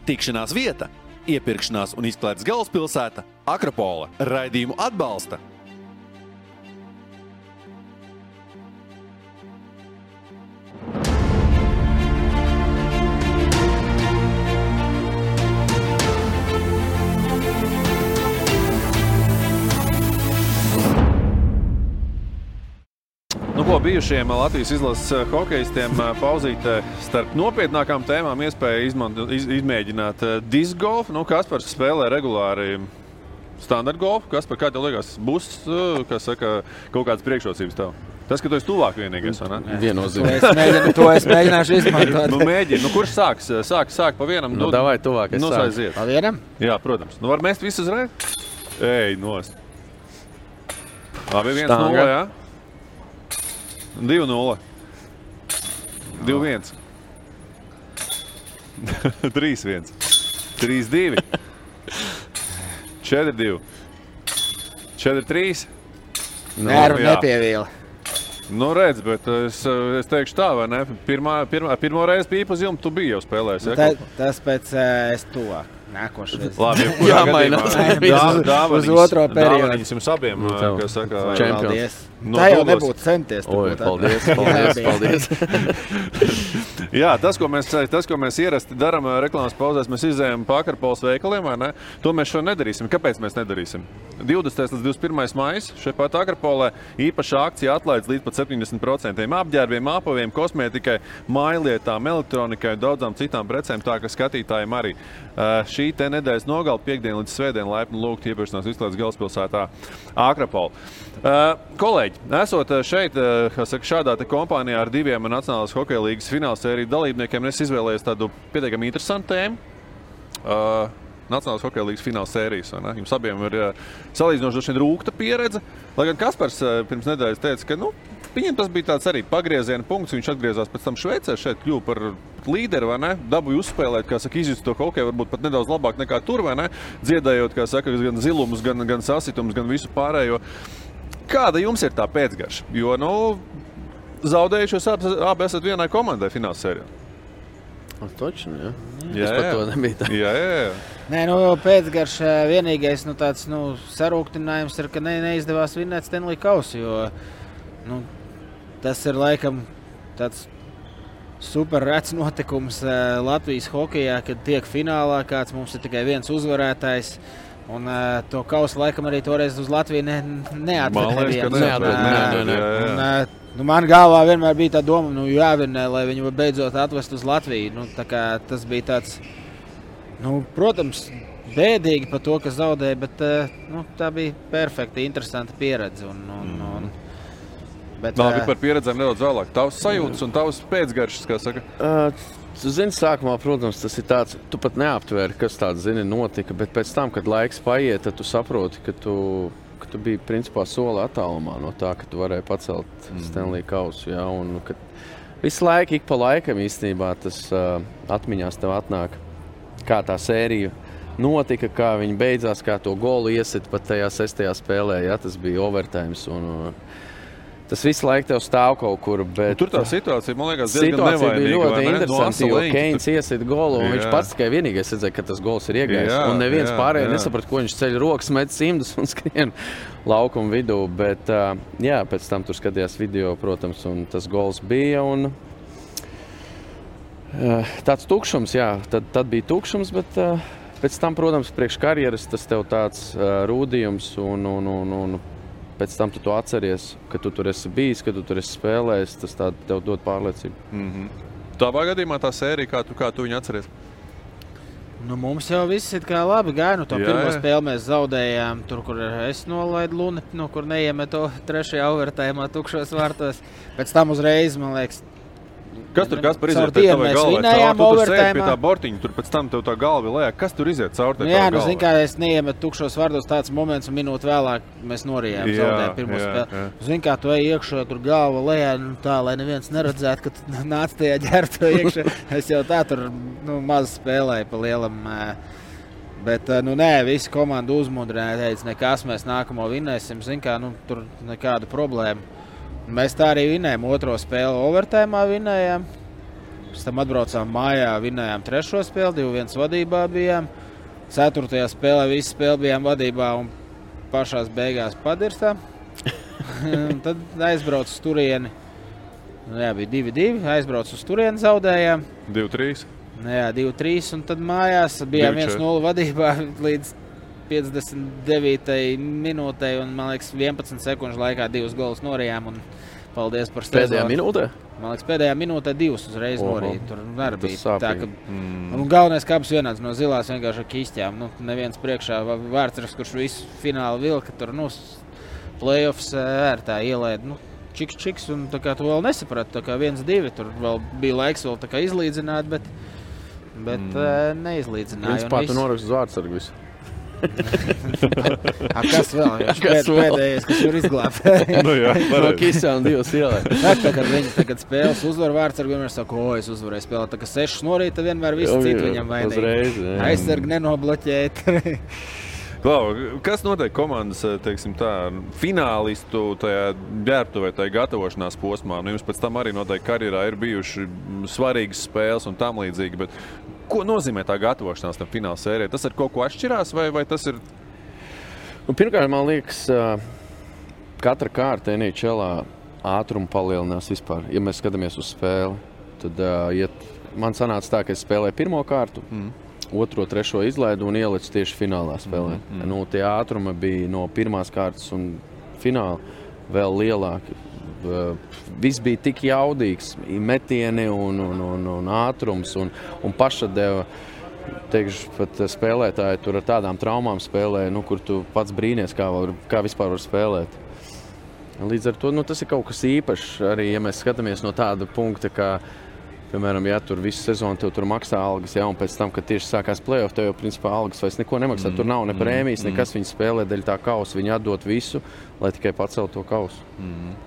Tikšanās vieta, iepirkšanās un izklaides galvaspilsēta - Akropola. Raidījumu atbalsta bijušiem Latvijas izlases eh, hokeistiem eh, pauzītē starp nopietnākām tēmām iespēja izmanto, iz, izmēģināt eh, disku golfu. Nu, Kaspars spēlē regulāri standarta golfu. Kas par kā tev liekas, būs eh, kas saka, kaut kādas priekšrocības tev? Tas, ka tu esi tuvāk vienīgais, vai ne? Viennozīmīgi. To es mēģinu- to es mēģināšu izmantot. nu, mēģini. Nu, kurš sāks? Sāk, sāk pa vienam. Nu, davai tuvāk, Nu, aiziet. Pa vienam? Jā, protams. Nu, var mest visu uzreiz? Ej, nost. Labi, 1-0, Štanga. jā. 2-0. 2-1. 3-1. 3-2. 4-2. 4-3. Nervu jā. nepievīla. Nu, redz, bet es, es teikšu tā, vai ne? Pirmā, pirmā, pirmo reizi bija pa ziemu, tu biji jau spēlējis. Ja? Ta, tas pēc uh, es tuvāk. Nākošais. Labi, jebkurā gadījumā Uz- otro periodu. dāvaniņas jums abiem, Nu, kas saka, Čempions. No Tā jau nebūtu centies. Oi, paldies, paldies, Jā, paldies. Jā, tas, ko mēs, tas, ko mēs ierasti darām reklāmas pauzēs, mēs izējām pa akarpols veikaliem, vai ne? To mēs šodien nedarīsim. Kāpēc mēs nedarīsim? 20. līdz 21. maijā šeit pat akarpolē īpaša akcija atlaides līdz pat 70% apģērbiem, apaviem, kosmētikai, mājlietām, elektronikai un daudzām citām precēm. Tā ka skatītājiem arī uh, šī nedēļas nogala piekdiena līdz svētdienai laipni lūgt iepirkšanās izklaides galvaspilsētā Akrapola. Uh, kolēģi, esot šeit, uh, kā saka, šādā kompānijā ar diviem Nacionālās hokeja līnijas finālsērijas dalībniekiem, es izvēlējos tādu pietiekami interesantu tēmu. Uh, Nacionālās hokeja līnijas fināla sērijas. Jums abiem ir uh, salīdzinoši rūkta pieredze. Lai gan Kaspars uh, pirms nedēļas teica, ka nu, viņam tas bija tāds arī pagrieziena punkts. Viņš atgriezās pēc tam Šveicē, šeit kļuva par līderi, vai ne? Dabūja uzspēlēt, kā saka, izjust to hokeju, varbūt pat nedaudz labāk nekā tur, vai ne? Dziedājot, kā saka, gan zilumus, gan, gan sasitumus, gan visu pārējo. Kāda jums ir tā pēcgarša? Jo, nu, zaudējuši jūs abi, abi esat vienai komandai finālsērijā. Točni, jā. Jā, par jā. to nebiju tā. Jā, jā, jā. Nē, nu, pēcgarš ā, vienīgais nu, tāds, nu, sarūktinājums ir, ka ne, neizdevās vinnēt Stanley Kausu. Jo, nu, tas ir laikam tāds super rets notikums ā, Latvijas hokeja, kad tiek finālā kāds mums ir tikai viens uzvarētājs. Un uh, to kausu laikam arī toreiz uz Latviju ne, neatveda. jā, jā. un, ā, Nu, man galvā vienmēr bija tā doma, nu, jāvinnē, lai viņu beidzot atvest uz Latviju. Nu, tas bija tāds, nu, protams, bēdīgi par to, ka zaudēja, bet eh, nu, tā bija perfekta, interesanta pieredze. Un, un, un, bet, Labi, eh, par pieredzēm nedaudz vēlāk. Tavs sajūtas un tavs pēcgaršas, kā saka. Uh, zini, sākumā, protams, tas ir tāds, tu pat neaptvēri, kas tāds zini, notika. Bet pēc tam, kad laiks paiet, tad tu saproti, ka tu, ka tu biji principā soli attālumā no tā, ka tu varēji pacelt mm. Stanley kausu. Ja, un, ka visu laiku, ik pa laikam īstenībā tas uh, atmiņās tev atnāk, kā tā sērija notika, kā viņi beidzās, kā to golu iesit pat tajā sestajā spēlē. Ja, tas bija overtime. Un, uh, Tas visu laiku tev stāv kaut kur. Bet, Tur tā situācija, man liekas, Situācija bija ļoti interesanta, No Keins tur- iesaistīja golu. un Viņš Jā. pats tikai vienīgais redzēja, ka tas gols ir iegājis. Jā, un neviens pārējais nesaprata, ko viņš ceļ rokas, met simtus un skrien laukuma vidū. Bet, jā, pēc tam tur skatījās video, protams, un tas gols bija. Un, tāds tukšums, jā, tad, tad bija tukšums. Bet, uh, Pēc tam, protams, priekš karjeras tas tev tāds uh, rūdījums, un, un, un, un pēc tam tu to atceries, ka tu tur esi bijis, ka tu tur esi spēlējis. Tas tā, tev dod pārliecību. Mm -hmm. Tavā gadījumā tā sērija, kā tu, kā tu viņu atceries? Nu, mums jau viss ir kā labi gāja. Nu, to Jā, pirmo jā. spēli mēs zaudējām. Tur, kur es nolaidu Luni, no kur neiemetu trešajā overtājumā, tukšos vārtos. Pēc tam uzreiz, man liekas, Kas tur kas par iziet dienu tavai galvai? Caur, tu tur sēdi pie tā bortiņa, tur pēc tam tev tā galva lejā. Kas tur iziet caur Nu, jā, nu, zini, kā es neiemetu tukšos vārdos, tāds moments, un minūte vēlāk mēs norijām. Jā, Zaudējām pirmo spēli. jā. Zini, kā tu ej iekšā, tur galva lejā, nu, tā, lai neviens neredzētu, ka nāc tajā ģērbtā iekšā. Es jau tā tur nu, maz spēlēju pa lielam. Bet, nu, nē, visi komanda uzmundrināja, teica, nekas, mēs nākamo vinnēsim. Zini, kā, nu, tur nekāda problēma. Mēs tā arī vinnējām otro spēli, overtēmā vinnējām. Pēc tam atbraucām mājā, vinnējām trešo spēli, 2-1 vadībā bijām. Ceturtajā spēlē visi spēli bijām vadībā un pašā beigās padirstām. Un tad aizbraucu uz turieni. Nu, jā, bija 2-2. Aizbraucu uz turieni, zaudējām. 2-3. Nu, jā, 2-3. Un tad mājās bijām 2-4. 1-0 vadībā līdz 59. minūtei. Un, man liekas, 11 sekundžu laikā divus golus norijām. Un Paldies par Pēdējā sezonu. minūtē? Man liekas, pēdējā minūtē divas uzreiz norīt. Tur arī Tas bija tā, ka Mm. galvenais kāps vienāds no zilās vienkārši ar kīstiem. Nu, neviens priekšā vārds, kurš visu finālu vilka tur, nu, playoffs ē, ar tā ielēd. Nu, Čiks, čiks, un tā kā tu vēl nesaprati, tā kā viens, divi, tur vēl bija laiks vēl izlīdzināt, bet, bet Mm. neizlīdzināja. tu viss. noraksti uz vārdsargu visu. A, kas vēl? Kas pēd, pēdējais, kas var izglābt. Nu jā, no Kīsām divas ielē. Tagad viņi tagad spēles uzvar vārds, ar vienmēr saka, o, es uzvarēju spēlēt. Tā kā sešas no rīta vienmēr cits jā, viņam jā. Aizsargi nenobloķēt. Klau, kas notiek komandas teiksim, tā, finālistu tajā ģērbtuvē, tajā gatavošanās posmā? Nu, jums pēc tam arī noteikti karjerā ir bijuši mm, svarīgas spēles un tam līdzīgi. Bet ko nozīmē tā gatavošanās tam fināla sērijai? Tas ar kaut ko atšķirās vai, vai tas ir? Nu, pirmkārt, man liekas, katra kārta NHL ātrumu palielinās vispār. Ja mēs skatāmies uz spēli, tad ja man sanāca tā, ka es spēlēju pirmo kārtu. Mm. Otro, trešo izlaidu un ielicu tieši finālā spēlē. Mm, mm. Nu, tie ātrumi bija no pirmās kārtas un fināla vēl lielāki. Viss bija tik jaudīgs, metieni un, un, un, un ātrums un, un pašadeva. Teikšu, pat spēlētāji tur ar tādām traumām spēlē, nu, kur tu pats brīnies, kā, var, kā vispār var spēlēt. Līdz ar to nu, tas ir kaut kas īpašs. Arī ja mēs skatāmies no tāda punkta, ka, piemēram, ja tur visu sezonu tev tur maksā algas, ja, un pēc tam, kad tieši sākās playoff, tev jau principā algas vairs neko nemaksā. Mm, tur nav ne mm, prēmijas, mm. nekas. Viņi spēlē dēļ tā kausa, viņi atdod visu, lai tikai paceltu to kausu. Mm.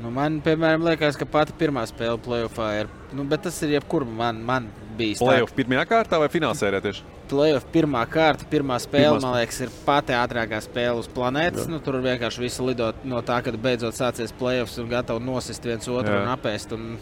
Nu, man, piemēram, liekas, ka pati pirmā spēle playoffā ir. Nu, bet tas ir jebkur man, man bijis. Playoff pirmajā kārtā vai fināla sērijā tieši? Playoff pirmā kārta, pirmā spēle, Pirmā man liekas, ir pati ātrākā spēle uz planētas. Jā. Nu, tur vienkārši viss lido no tā, kad beidzot sācies playoffs un gatavi nosist viens otru Jā. un apēst. Un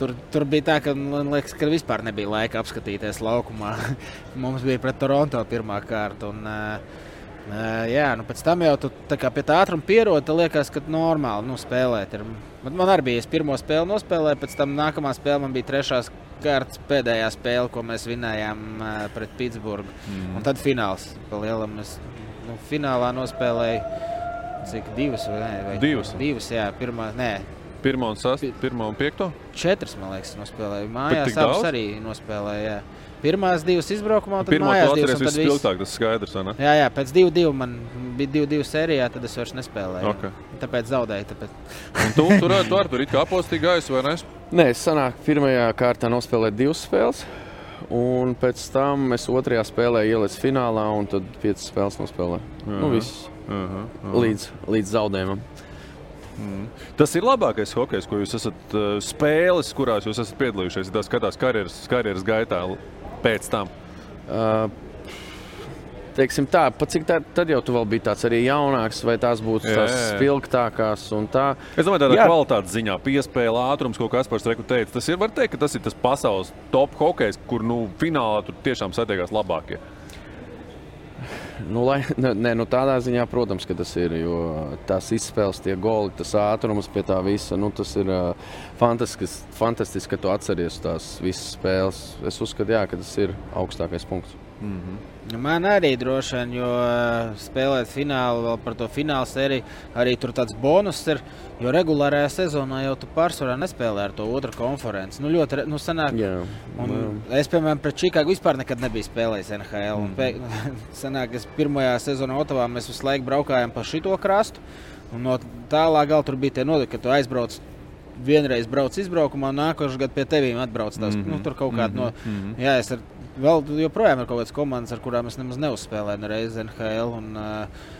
tur, tur bija tā, ka man liekas, ka vispār nebija laika apskatīties laukumā. Mums bija pret Toronto pirmā kārta. Un, uh, Uh, jā, nu pēc tam jau tu tā kā pie tā ātruma pierodi, tad liekas, ka normāli nu, spēlēt. Ir. Bet man arī bija, es pirmo spēli nospēlēju, pēc tam nākamā spēle man bija trešās kārtas pēdējā spēle, ko mēs vinējām uh, pret Pitsburgu. Mm. Un tad fināls. Lielam es nu, finālā nospēlēju cik divas vai ne? Vai Divas. Divas, jā, pirmā, nē. Pirmā un, sast, pirmā un piekto? Četras, man liekas, nospēlēju. Mājās abas arī nospēlēju. Jā. Pirmās divas izbraukumā, tad Pirmā mājās divas. tad viss- vispilgtāk, tas skaidrs, vai ne? Jā, jā, pēc 2-2 man bija 2-2 sērijā, tad es vairs nespēlēju. Ok. Tāpēc zaudēju. Tāpēc... Un tu tur, tu ar tur it kā apostīgi gaisu, vai ne? Nē, es sanāku pirmajā kārtā nospēlēju divas spēles. Un pēc tam es otrajā spēlē ielicu finālā, un tad piecas spēles nospēlēju. Nu, viss. Aha, aha. Līdz, līdz zaudējumam. Mm. Tas ir labākais hokejs, ko jūs esat uh, spēlējis, kurās jūs esat piedalījušies. Tā skatās karjeras, karjeras gaitā pēc tam. Uh, Teiksim tā, pat cik tā, tad jau tu vēl biji tāds arī jaunāks, vai tās būtu Jā, tās spilgtākās un tā. Es domāju, tādā Jā. kvalitātes ziņā, piespēle, ātrums, ko Kaspars Reku teica. Tas ir, var teikt, ka tas ir tas pasaules top hokejs, kur nu, finālā tur tiešām satiekās labākie. Nu, lai, nē, nu tādā ziņā, protams, ka tas ir. Jo tās izspēles, tie goli, tas ātrums pie tā visa, nu, tas ir fantastisks, fantastiski, ka tu atceries tās visas spēles. Es uzskatu, jā, ka tas ir augstākais punkts. Mm -hmm. Man arī droši vien, jo ā, spēlēt finālu, vēl par to finālu sēriju, arī tur tāds bonus ir. Jo regulārajā sezonā jau tu pārsvarā nespēlē ar to otru konferenci. Nu, ļoti, nu, sanāk, Jā, un es, piemēram, pret Čikāgu vispār nekad nebiju spēlējis NHL. Mm. Pē, sanāk, es pirmajā sezonā Otavā mēs visu laiku braukājām pa šito krastu. Un no tālā gala tur bija tie notikumi, ka tu aizbrauc. Vienreiz brauc izbraukumā, un nākošais gads pie tevis atbrauc. Tās, mm Mhm. -hmm. nu, tur kaut kāda no. Mhm, mhm. Jā, es ar, vēl joprojām ir kaut kādas komandas, ar kurām es nemaz neuzspēlēju nereiz NHL. Un, uh,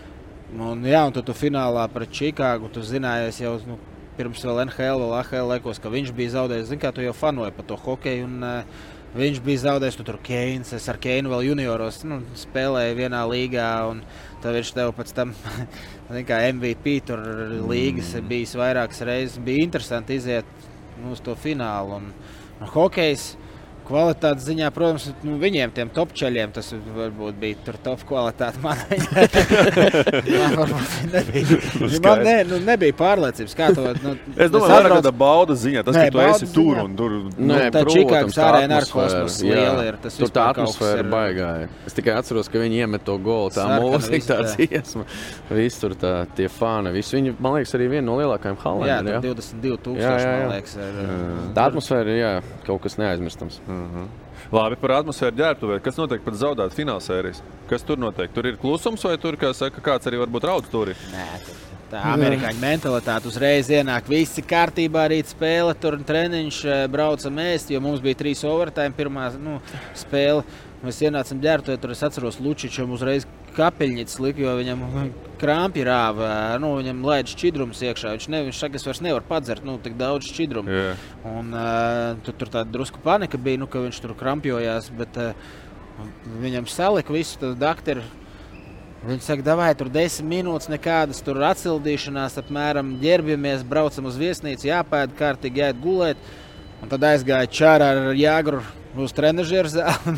un, jā, un tu, tu finālā pret Čikāgu, tu zināji, es jau nu, pirms vēl NHL, vēl AHL laikos, ka viņš bija zaudējis. Zini, kā tu jau fanoji par to hokeju. Un, uh, Viņš bija zaudējis, tu tur Keins, es ar Keinu vēl junioros nu, spēlēju vienā līgā. Un tad viņš tev pēc tam, kā MVP tur līgas mm. bijis vairākas reizes. Bija interesanti iziet nu, uz to finālu. Un, un hokejs, Kvalitātes ziņā, protams, nu, viņiem, tiem top ceļiem, tas varbūt bija tur top kvalitāte. Man, Jā, varbūt nebija. Man ne, nu, nebija pārliecības, kā to. Nu, Es domāju, ka tā ir bauda ziņa. Tas, Nē, ka tu esi baudas tur ziņā. un tur. Nu, tā Čikāgas arēna ar kosmosu liela ir. Tas tur tā atmosfēra ir- baigāja. Es tikai atceros, ka viņi iemet to golu, tā mūzika, tā dziesma. Viss tur tā, tie fani. Visi viņi, man liekas, arī viena no lielākajām Jā, halēm. 22 Jā, jā, jā. man liekas. Ir, Tā atmosfēra ir jā, kaut kas neaizmirstams. Mhm. Labi, par atmosfēru ģērbtuvē. Kas notiek pēc zaudētas finālsērijas? Kas tur notiek? Tur ir klusums vai tur, kā saka, kāds arī varbūt raudz tur? Nē, Tā amerikāņu mentalitāte uzreiz ienāk. Viss ir kārtībā, arī spēle, tur treniņš, eh, braucam ēst, jo mums bija trīs overtime pirmā nu, spēle. Mēs ienācām ģērbtuvē, tur es atceros Lučičam uzreiz kapeļņits lika, jo viņam krāpja rāva, nu, viņam laid šķidrums iekšā. Viņš, ne, viņš saka, es vairs nevaru padzert nu, tik daudz šķidrumu. Jā. Un, uh, tur, tur tāda drusku panika bija, nu, ka viņš tur krampjojās, bet uh, viņam salika visu to doktoru. Viņi saka, vai tur desmit minūtes, nekādas tur atsildīšanās, apmēram ģērbjamies, braucam uz viesnīcu, jāpēd kārtīgi, jāiet gulēt. Un tad aizgāja čārā ar Jāgru uz trenižera zāli.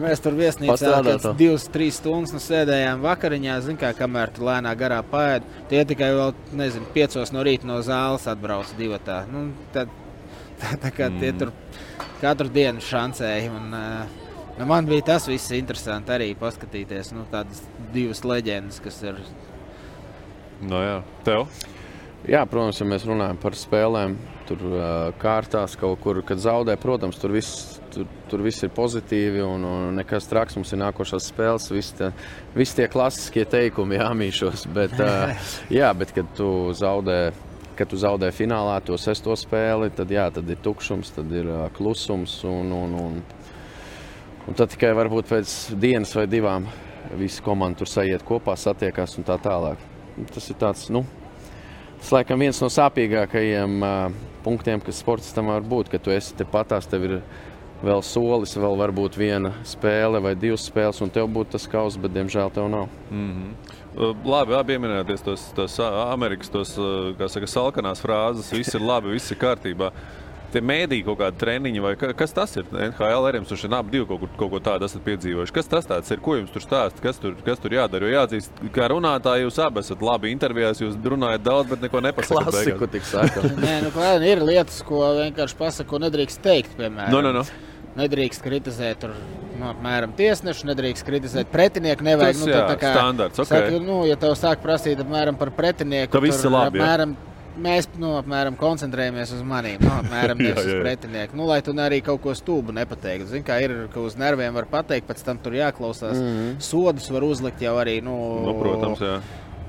Mēs tur viesnīcā divas, trīs stundas nu, sēdējām vakariņā. Zin, kā, kamēr tu lēnā garā pēdi, tie tikai vēl, nezinu, piecos no rīta no zāles atbrauc divatā. Nu, tad, tā, tā kā tie Mm. tur katru dienu šancēja. Un, uh, nu, man bija tas viss interesanti arī paskatīties. Nu, tādas divas leģendas, kas ir. No jā, tev? Jā, protams, ja mēs runājam par spēlēm, tur uh, kārtās kaut kur, kad zaudē, protams, tur viss, tur, tur viss ir pozitīvi un, un nekas traks. Mums ir nākošās spēles, visi tie, visi tie klasiskie teikumi jāmīšos. Bet, jā, bet kad tu zaudē. Kad tu zaudē finālā to sesto spēli, tad, jā, tad ir tukšums, tad ir klusums. Un, un, un, un tad tikai varbūt pēc dienas vai divām visi komanda tur sajiet kopā, satiekās un tā tālāk. Tas ir tāds, nu, Tas laikam viens no sāpīgākajiem uh, punktiem, kas sportistam var būt, ka tu esi tepatās, tev ir vēl solis, vēl varbūt viena spēle vai divas spēles, un tev būtu tas kauss, bet diemžēl tev nav. Mm -hmm. Labi, abi pieminēties tos, tos ā, Amerikas tos, saka, salkanās frāzes. Viss ir labi, viss ir kārtībā. Tie mēdīji kaut kādi treniņi, vai ka, kas tas ir? NHL arī jums tur abi divi kaut, kaut ko tādu esat piedzīvojuši. Kas tas tāds ir? Ko jums tur stāsta? Kas tur, kas tur jādara? Jo jāatzīst, kā runātāji jūs abi esat labi intervijās, jūs runājat daudz, bet neko nepasakāt. Klasiku tik saka. Nē, nu, ir lietas, ko vienkārši pasakot, ko nedrīkst teikt. Piemēram, No, no, no. Nedrīkst kritizēt tur, nu, apmēram tiesnešu, nedrīkst kritizēt pretinieku. Nevajag, Tas, nu, jā, tā, tā kā, standarts, ok. saka, nu, ja tev sāk prasīt apmēram par pretinieku, Tad viss ir labi, ja? apmēram, Mēs nu, apmēram, koncentrējamies uz maniem, nu, apmēram Jā, uz jā, jā. pretinieku. Nu, lai tu arī kaut ko stulbu nepateiktu. Zini, kā ir, ka uz nerviem var pateikt, pēc tam tur jāklausās. Mm. -hmm. Sodus var uzlikt jau arī. Nu, Nu, protams, jā.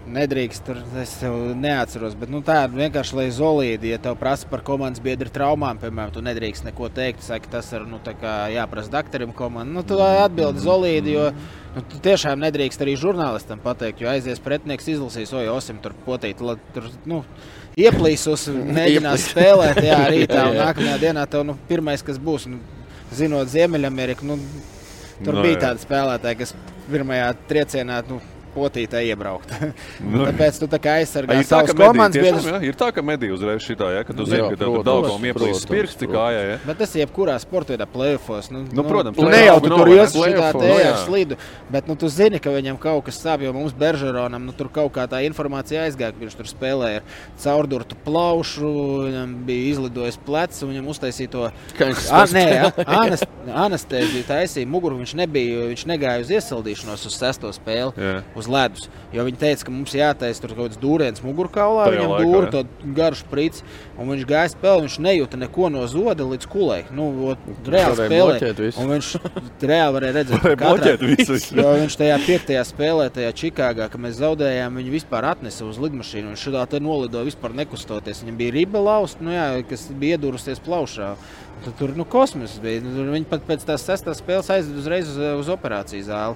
Nedrīkst, tur es neatceros. Bet nu, tā ir vienkārši lai izolīti. Ja tev prasa par komandas biedru traumām, piemēram, tu nedrīkst neko teikt. Saki, tas ir nu, jāprasa doktoram komandai. Nu, tu atbildi izolīti, jo nu, tiešām nedrīkst arī žurnālistam pateikt, jo aizies pretinieks izlasīs, oi, osim tur potīt. Tur, nu, Ieplīsus, mēģinās spēlēt, jā, rītā. Un Jā. nākamajā dienā tev nu, pirmais, kas būs, nu, zinot Ziemeļameriku, nu, tur Nu, no, bija jā. tādi spēlētāji, kas pirmajā triecienā nu, potītā iebraukt. Nu. Tāpēc tu tā kā aizsargā Ai, ir tā, savus komandas biedrus. jā, ir tā, ka mediji uzreiz šitā, ja, ka tu zini, ka tev protams, daudzām ieplīst protams, pirksti kājā. Ja. Bet tas ir jebkurā sportā, ir plēsofos. Nu, Nu, protams, nu, play-off ne jau tu tur iesi šitā te nu, ar slidu, bet nu, tu zini, ka viņam kaut kas sāp, jo mums Beržeronam nu, tur kaut kā tā informācija aizgāja, ka viņš tur spēlēja ar caurdurtu plaušu, viņam bija izlidojis plecs, un viņam uztaisīja to anestēziju taisīja muguru. Viņš nebija, viņš negāja uz iesildīšanos uz sesto spēli, Jā. uz ledus. Jo viņi teica, ka mums jātaisa tur kaut kāds dūriens mugurkaulā, Tajā viņam dūri jā. to garu sprici, un viņš gāja spēlēt, viņš nejūta neko no zoda līdz kulē. Nu, ot, reāli. Un viņš reāli varēja redzēt, ka katrā- bloķēt visu. Jo viņš tajā piektajā spēlē, tajā Čikāgā, kad mēs zaudējām, viņu vispār atnesa uz lidmašīnu. Viņš šādā te nolidoja vispār nekustoties. Viņam bija riba lausta, nu jā, kas bija iedurusies plaušā. Tur nu, kosmos bija. Viņi pat pēc tās sestās spēles aizveda uzreiz uz, uz operāciju zāli.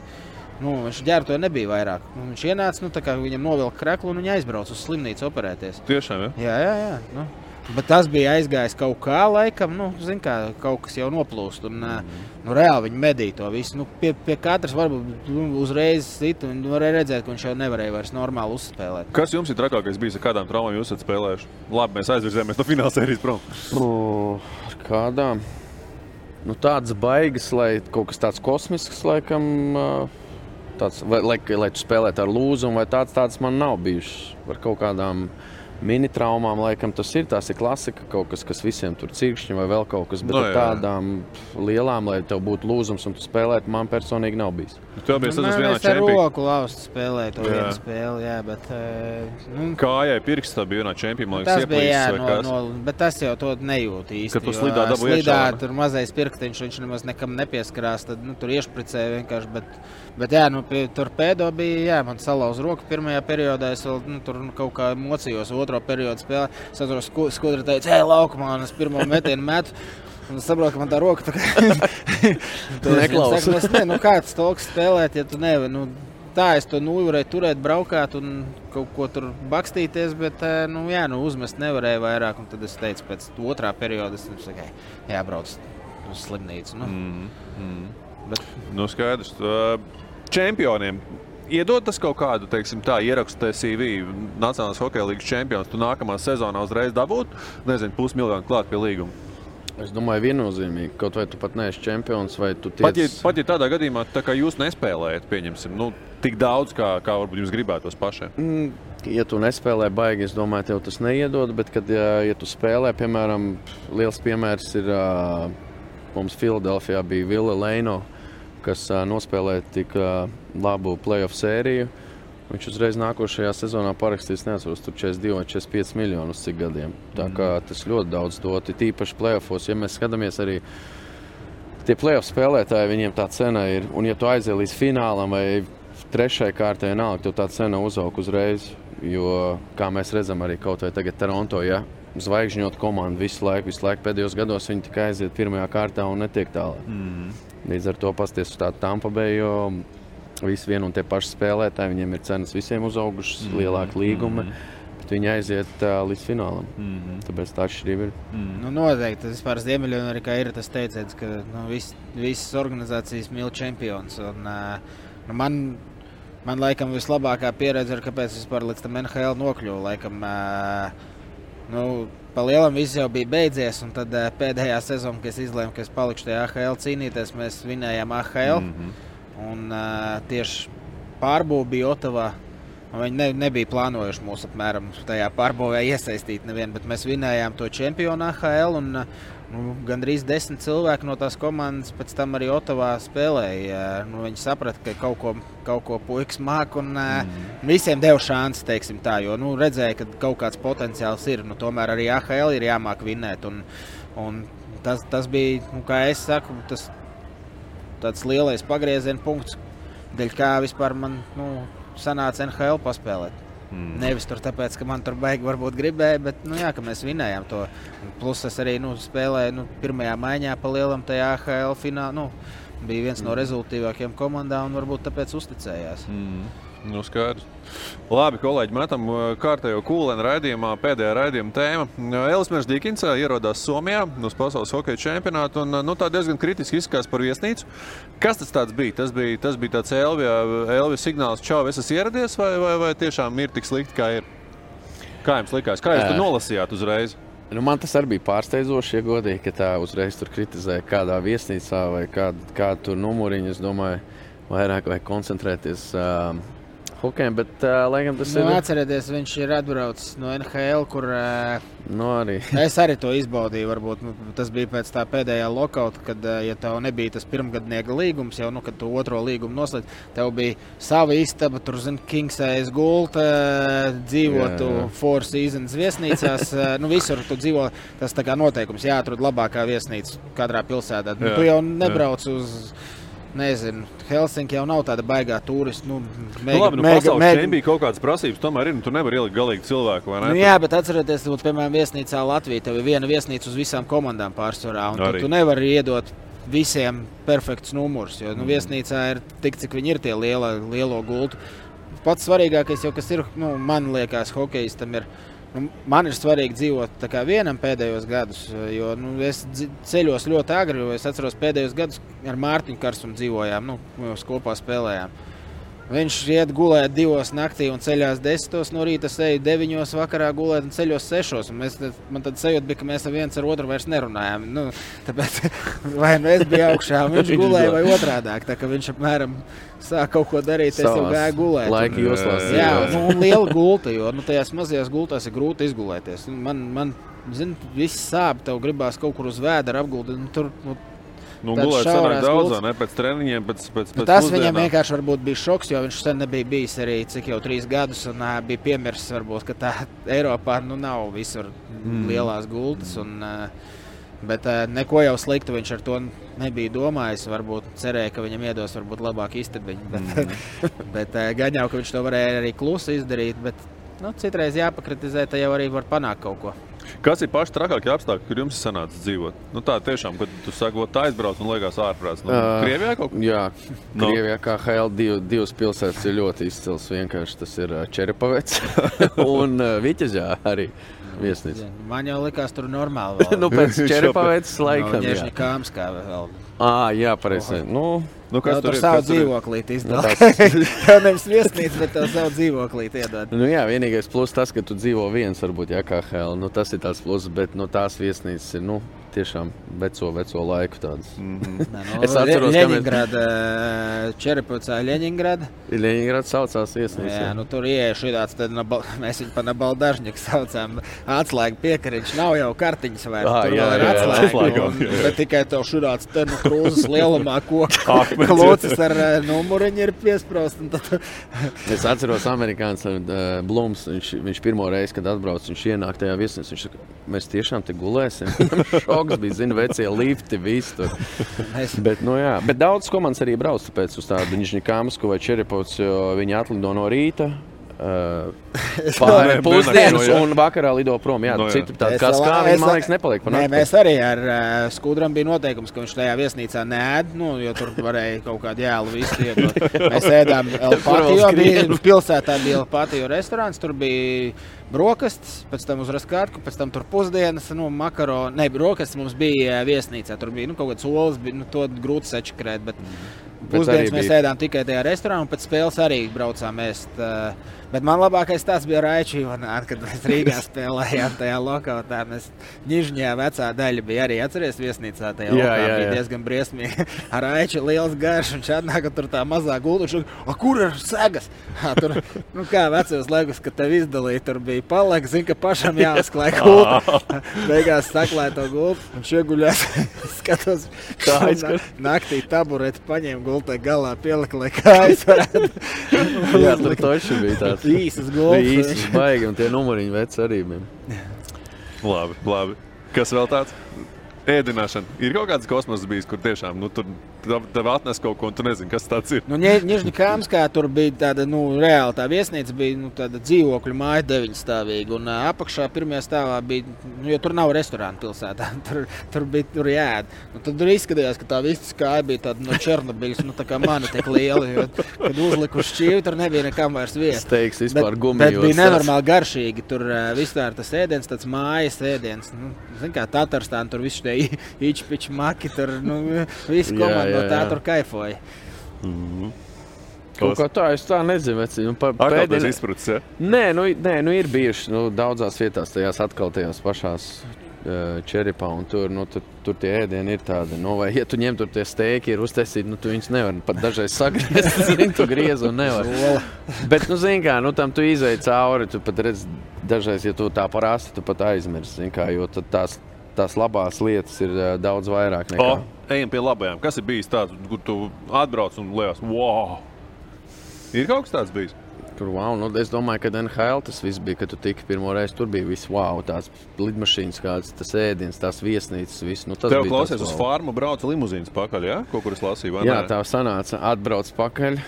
Nu, viņš ģērbto nebija vairāk. Nu, viņš ienāca, nu, viņam novilka kreklu un viņš aizbrauca uz slimnīcu operēties. Tiešām, ja? Jā, jā, jā. Nu. Bet tas bija aizgājis kaut kā, laikam, nu, zin, kā, kaut kas jau noplūst. Un, mm. nu, reāli viņi medīja to visu. Nu, pie, pie katras varbūt nu, uzreiz sit, un varēja redzēt, ka viņš jau nevarēja vairs normāli uzspēlēt. Kas jums ir trakākais bijis, ar kādām traumām jūs esat spēlējuši? Labi, mēs aizvirzāmies no fināla sērijas prom. O, ar kādām? nu, tādas baigas, lai kaut kas tāds kosmisks, laikam, ā, tāds, vai, lai, lai tu spēlētu ar lūzumu, vai tāds, tāds man nav bijušas. Par kaut kādām mini traumām. Laikam tas ir tās ir klasika, kaut kas, kas visiem tur cirkšņi vai vēl kaut kas, bet No, jā, tādām lielām, lai tev būtu lūzums un tu spēlētu, man personīgi nav bijis. Tev bija Nu, tas vienā es ar roku laustu spēlēju to vienu spēli, jā, bet... eh, Nu, Kājai pirkstā bija vienā čempionā, Tas bija jā, no, no, bet tas jau to nejūt īsti. Kad tu slidā dabūji slidā iekšā, tur mazais pirkstiņš, viņš nemaz nekam nepieskarās. Tad nu, tur iešpricēja vienkārši. Bet, bet jā, nu, tur pēdējā bija, jā, man salauza roka pirmajā periodā. Es vēl nu, tur nu, kaut kā mocījos otro periodu spēlē. Es atceros, sku- skudra teica, ej, laukumā, un es pirmo metienu metu. Un es saprotu, ka man tā roka tā kā. Saka, es ne, nu, kāds toks spēlēt, ja tu nevari. Nu, tā es to nu, varēju turēt, braukāt un kaut ko tur bakstīties, bet nu, jā, nu, uzmest nevarēju vairāk. Un tad es teicu, pēc otrā perioda, es "Ej, jābrauc uz slimnīcu. Nu. Mm, mm. Bet, Nu, skaidrs. Čempioniem. Iedod tas kaut kādu, teiksim, tā ierakstu CV, Nacionālās hokeja līnijas čempions. Tu nākamā sezonā uzreiz dabūtu, nezinu, pusmiljonu klāt pie līguma. Es domāju, viennozīmīgi, kaut vai tu pat neesi čempions, vai tu tiec... Pat ja, pat ja tādā gadījumā, tā jūs nespēlējat, pieņemsim, nu, tik daudz, kā, kā varbūt jums gribētos pašiem. Mm, Ja tu nespēlē baigi, es domāju, tev tas neiedod. Bet, kad ja, ja tu spēlē, piemēram, liels piemērs ir uh, mums Filadelfijā bija Vila Leino, kas nospēlēja tik labu playoff sēriju. Viņš uzreiz nākošajā sezonā parakstīs, neatceros, tur 42 vai 45 miljonus cik gadiem. Tā kā tas ļoti daudz dot, tīpaši playoffos. Ja mēs skatāmies arī tie playoff spēlētāji, viņiem tā cena ir. Un, ja tu aizies līdz finālam vai trešajai kārtai, nāk, tev tā cena uzaug uzreiz. Jo, kā mēs redzam, arī kaut vai tagad Toronto, ja zvaigžņot komanda visu laiku, visu laiku pēdējos gados viņi tikai aiziet pirmajā kārtā un netiek tālāk. Mm. Līdz ar to pasties uz tādu Tampa jo visi vien un tie paši spēlētāji, viņiem ir cenas visiem uzaugušas, mm. lielāki līgumi. Bet viņi aiziet uh, līdz finālam. Mhm. Tāpēc tā atšķirība ir. Nu, noteikti tas vispār Ziemeļamerikā ir tas teiciens, ka nu, vis, visas organizācijas mīl čempions. Un, uh, nu, man, man laikam vislabākā pieredze ir, kāpēc es vispār līdz tam NHL nokļuvu. Laikam, uh, nu, pa lielam viss jau bija beidzies, un tad uh, pēdējā sezonā, kad es izlēmu, ka es palikšu tajā AHL cīnīties, mēs vinējām AHL. Mm. -hmm. Un uh, tieši pārbūve bija Otavā. Viņi ne, nebija plānojuši mūs apmēram tajā pārbūvē iesaistīt, nevienu, bet mēs vinējām to čempionu AHL. Un, uh, nu, gandrīz desmit cilvēki no tās komandas pēc tam arī Otavā spēlēja. Nu, viņi saprata, ka kaut ko, kaut ko puikas māca un mm. visiem deva šansu, teiksim tā, jo nu, redzēja, ka kaut kāds potenciāls ir. Nu, tomēr arī AHL ir jāmāk vinnēt. Un, un tas, tas bija, nu, kā es saku, tas tāds lielais pagrieziena punkts, dēļ kā vispār man nu, sanāca NHL paspēlēt. Mm. Nevis tur tāpēc, ka man tur baigi varbūt gribēja, bet nu, jā, mēs vinējām to. Plus es arī nu, spēlēju nu, pirmajā maiņā pa lielam tajā AHL finālā. Nu, bija viens mm. no rezultātīvākajiem komandā un varbūt tāpēc uzticējās. Mm. Nu, skaidrs. Labi, kolēģi, metam uh, kārtējo kūlēnu raidījumā. Pēdējā raidījuma tēma. Elsmers Dīkins ierodās Somijā uz pasaules hokeja čempionātu un uh, nu, tā diezgan kritiski izskatās par viesnīcu. Kas tas bija? Tas bija, tas bija tāds Elvija, Elvija signāls, čau, es esmu ieradies, vai, vai, vai tiešām ir tik slikti, kā ir? Kā jums likās? Kā jūs to nolasījāt uzreiz? Nu, man tas arī bija pārsteidzoši, ja godīgi, ka tā uzreiz tur kritizēja kādā viesnīcā vai kādu, kādu tur numuriņu. Es domāju, vairāk vajag koncentrēties uh, hokejam, bet uh, laikam tas Nu, ir. atcerieties, viņš ir atbraucis no NHL, kur uh, Nu, arī. es arī to izbaudīju. Varbūt, nu, tas bija pēc tā pēdējā lokauta, kad, uh, ja tev nebija tas pirmgadnieka līgums, jau nu, kad tu otro līgumu noslēdz, tev bija sava istaba, tur zina, Kingsējas gulta, dzīvotu Jā, jā. Four Seasons viesnīcās. uh, nu, visur tu dzīvo, tas tā kā noteikums, jāatrod labākā viesnīca katrā pilsētā. Nu, Jā, tu jau jā. nebrauc uz. Nezinu, Helsinki jau nav tāda baigā turistu. Nu, Nu, labi, nu, pasaules čempionā bija kaut kādas prasības. Tomēr ir, nu, tu nevari ielikt galīgi cilvēku. Nu, jā, bet atcerieties, ka, piemēram, viesnīcā Latvijā tev ir viena viesnīca uz visām komandām pārsvarā. un Tu, tu nevari iedot visiem perfektus numurus, jo nu, Mm. viesnīcā ir tik, cik viņi ir tie liela, lielo gultu. Pats svarīgākais, jau, kas ir, nu, man liekas, hokeistam ir. Nu, man ir svarīgi dzīvot vienam pēdējos gadus, jo nu, es ceļos ļoti agri. Es atceros, pēdējos gadus ar Mārtiņu Karstu dzīvojām, nu, mēs kopā spēlējām. Viņš iet gulēt divos naktī un ceļās desmitos no rīta, eju deviņos vakarā gulēt un ceļos sešos. Un mēs, man tad sajūta bija, ka mēs viens ar otru vairs nerunājām. Nu, tāpēc vai nu es biju augšā, viņš gulēja vai otrādāk. Tā kā viņš apmēram sāk kaut ko darīt, es jau gāju gulēt. laika joslās Jā, nu, un liela gulta, jo nu, tajās mazajās gultās ir grūti izgulēties. Un Man, man zin, viss sāp, tev gribās kaut kur uz vēdera apguldīt. Nu, tur, nu, Nu, gulēt sanāk daudz, ne? Pēc treniņiem, pēc, pēc, Nu, pēc tas viņam pusdienām. vienkārši varbūt bija šoks, jo viņš sen nebija bijis arī cik jau trīs gadus. Un, uh, bija piemirsis, varbūt, ka tā Eiropā nu, nav visur Mm. lielās gultas. Un, uh, bet uh, neko jau sliktu viņš ar to nebija domājis. Varbūt cerēja, ka viņam iedos varbūt labāku istabiņu. Bet, mm. bet uh, gan jau, ka viņš to varēja arī klusi izdarīt. Bet, nu, citreiz jāpakritizē, tad jau arī var panākt kaut ko. Kas ir paši trakākie apstākļi, kur jums ir sanācis dzīvot? Nu, tā tiešām, kad tu saki, "Vot tā aizbrauc un liekas ārprāts. Nu, Ā, Krievijā kaut kur? Jā, Nu. Krievijā kā HL div, divas pilsētas ir ļoti izcils. Vienkārši tas ir Čerepavets un ā, Viķežā arī viesnīca. Man jau likās, tur normāli. Nu, pēc Čerepavets laikam, No jā. Ņežņa Kāms kā vēl. Ā, jā, pareizi. Nu, nu, Tev tur savu dzīvoklīti Nu, izdod. tas- Tev nevis viesnīca, bet tev savu dzīvoklīti iedod. Nu, jā, vienīgais plus tas, ka tu dzīvo viens, varbūt, jā, kā HL. Nu, tas ir tāds plus, bet nu, tās viesnīcas ir nu, tiešām veco, veco laiku. Mm -hmm. Nē, nu, es atceros, ka mēs Leņņģerāda, Čerepavcā, Leņņģerāda. Leņņģerāda saucās viesnīca. Jā, nu, tur ieiešu tāds, tad no, bal- mēs viņu pa nabaldažņiku saucām. Atslēga piekariņš nav jau kartiņas vairs. Ā, tur jā, vēl ir jā, jā, atslēga. jā, jā. Bet tikai tev šurāts te nu krūzes lielumā koka. Klocis ar eh, numuriņu ir piesprost. tad- Es atceros, amerikānis uh, Blūms. Viņš, viņš pirmo reizi, kad atbrauc, viņš ienāk tajā viesnīcā. Viņš saka, mēs tiešām te gulēsim. Šoks bija, zina, vecie lifti, viss tur. Bet, nu, jā. Bet daudz komandas arī brauc tāpēc uz tādu Nižņikāmasku vai Čerepovs, jo viņi atlido no rīta. Uh, Pāri Ne, pusdienas ne, un vakarā lido prom. Jā, Nu, no, jā. citi tādi kā skābi, man liekas, nepaliek pa Nē, mēs arī ar uh, Skudram bija noteikums, ka viņš tajā viesnīcā nēd, nu, jo tur varēja kaut kādu jēlu visu iedot. Mēs ēdām Elpātijo, bija pilsētā bija Elpātijo restorāns, tur bija brokastis, pēc tam uz raskārku, pēc tam tur pusdienas, nu, makaro, ne, brokastis mums bija viesnīcā, tur bija, nu, kaut kāds olas, bija, nu, to grūti sečakrēt, bet Bet pusdienas mēs bija- ēdām tikai tajā restorānā, un pēc spēles arī braucām ēst. Uh, Bet man labākais tas bija Raičs Ivanāts, kad mēs Rīgā spēlējām tajā lokālā. Mēs Nižņā vecā daļa bija arī atceries viesnīcā. Tajā Jā, lokā jā, bija jā. diezgan briesmīgi. Ar Raiču liels garš, un šādā tur tā mazā saka, kur ir segas? Ha, tur, nu kā vecos legus, kad tev izdalīja, tur bija palika, zina, ka pašam jāuzklāj gulta. Beigās saklāja to gultu, viņš ieguļās, skatos, Tā un aizskar. naktī tabureti paņēma gultai galā, pielika, lai kājas varētu. Jā, tur taču bija tāds Īsas gultas. Īsas baigi, un tie numuriņi veci arī bija. Labi, labi. Kas vēl tāds? Ēdināšana. Ir kaut kāds kosmos bijis, kur tiešām nu, tur tev, atnes kaut ko, un tu nezini, kas tas ir. Nu, Nižņikāmskā tur bija tāda, nu, reāli tā viesnīca bija nu, tāda dzīvokļu māja deviņstāvīga. Un ā, apakšā pirmajā stāvā bija, nu, jo tur nav restorāna pilsētā, tur, tur bija tur jāēd. Nu, tad tur izskatījās, ka tā visa kāja bija tāda no Černobiļas, nu, tā kā mana tik liela. Jo, kad uzliku šķīvi, tur nebija nekam vairs vietas. Steiks vispār Bet- gumijos Bet bija nenormāli garšīgi. Tur uh, vispār tas ēdiens, tāds mājas ēdiens. Nu, Zini, kā Tatārstānā tur viss tie īčpiņš, maki, tur nu, viss Jā, komanda no tā jā. tur kaifoja. Mhm. Kaut kā tā, es tā nezinu. Nu, tas izprucis, ja? Nē, nu, nē, nu ir bijuši nu, daudzās vietās, tajās atkal tajās pašās. Čeripā, un tur, nu, tur, tur tie ēdieni ir tādi, nu, vai, ja tu ņem tur tie steiki, ir uztaisīti, nu, tu viņus nevari pat dažreiz sagriezt, zini, tu griez un nevar. Bet, nu, zini, kā, nu, tam tu izēj cauri, tu pat redz, dažreiz, ja tu tā parasti, tu pat aizmirsti, zini, kā, jo tad tās, tās labās lietas ir daudz vairāk nekā. O, ejam pie labajām. Kas ir bijis tāds, kur tu atbrauc un liekas, wow! Ir kaut kas tāds bijis. Tur, wow, nu, es domāju, ka NHL tas viss bija, kad tu tiki pirmo reizi. Tur bija viss, wow, tās lidmašīnas, kādas tas ēdiens, tās viesnīcas. Viss, nu, tas Tev klausies, uz wow. farmu brauca limuzīnas pakaļ, ja? Kaut kur es lasīju, Jā, tā sanāca. Atbrauc pakaļ.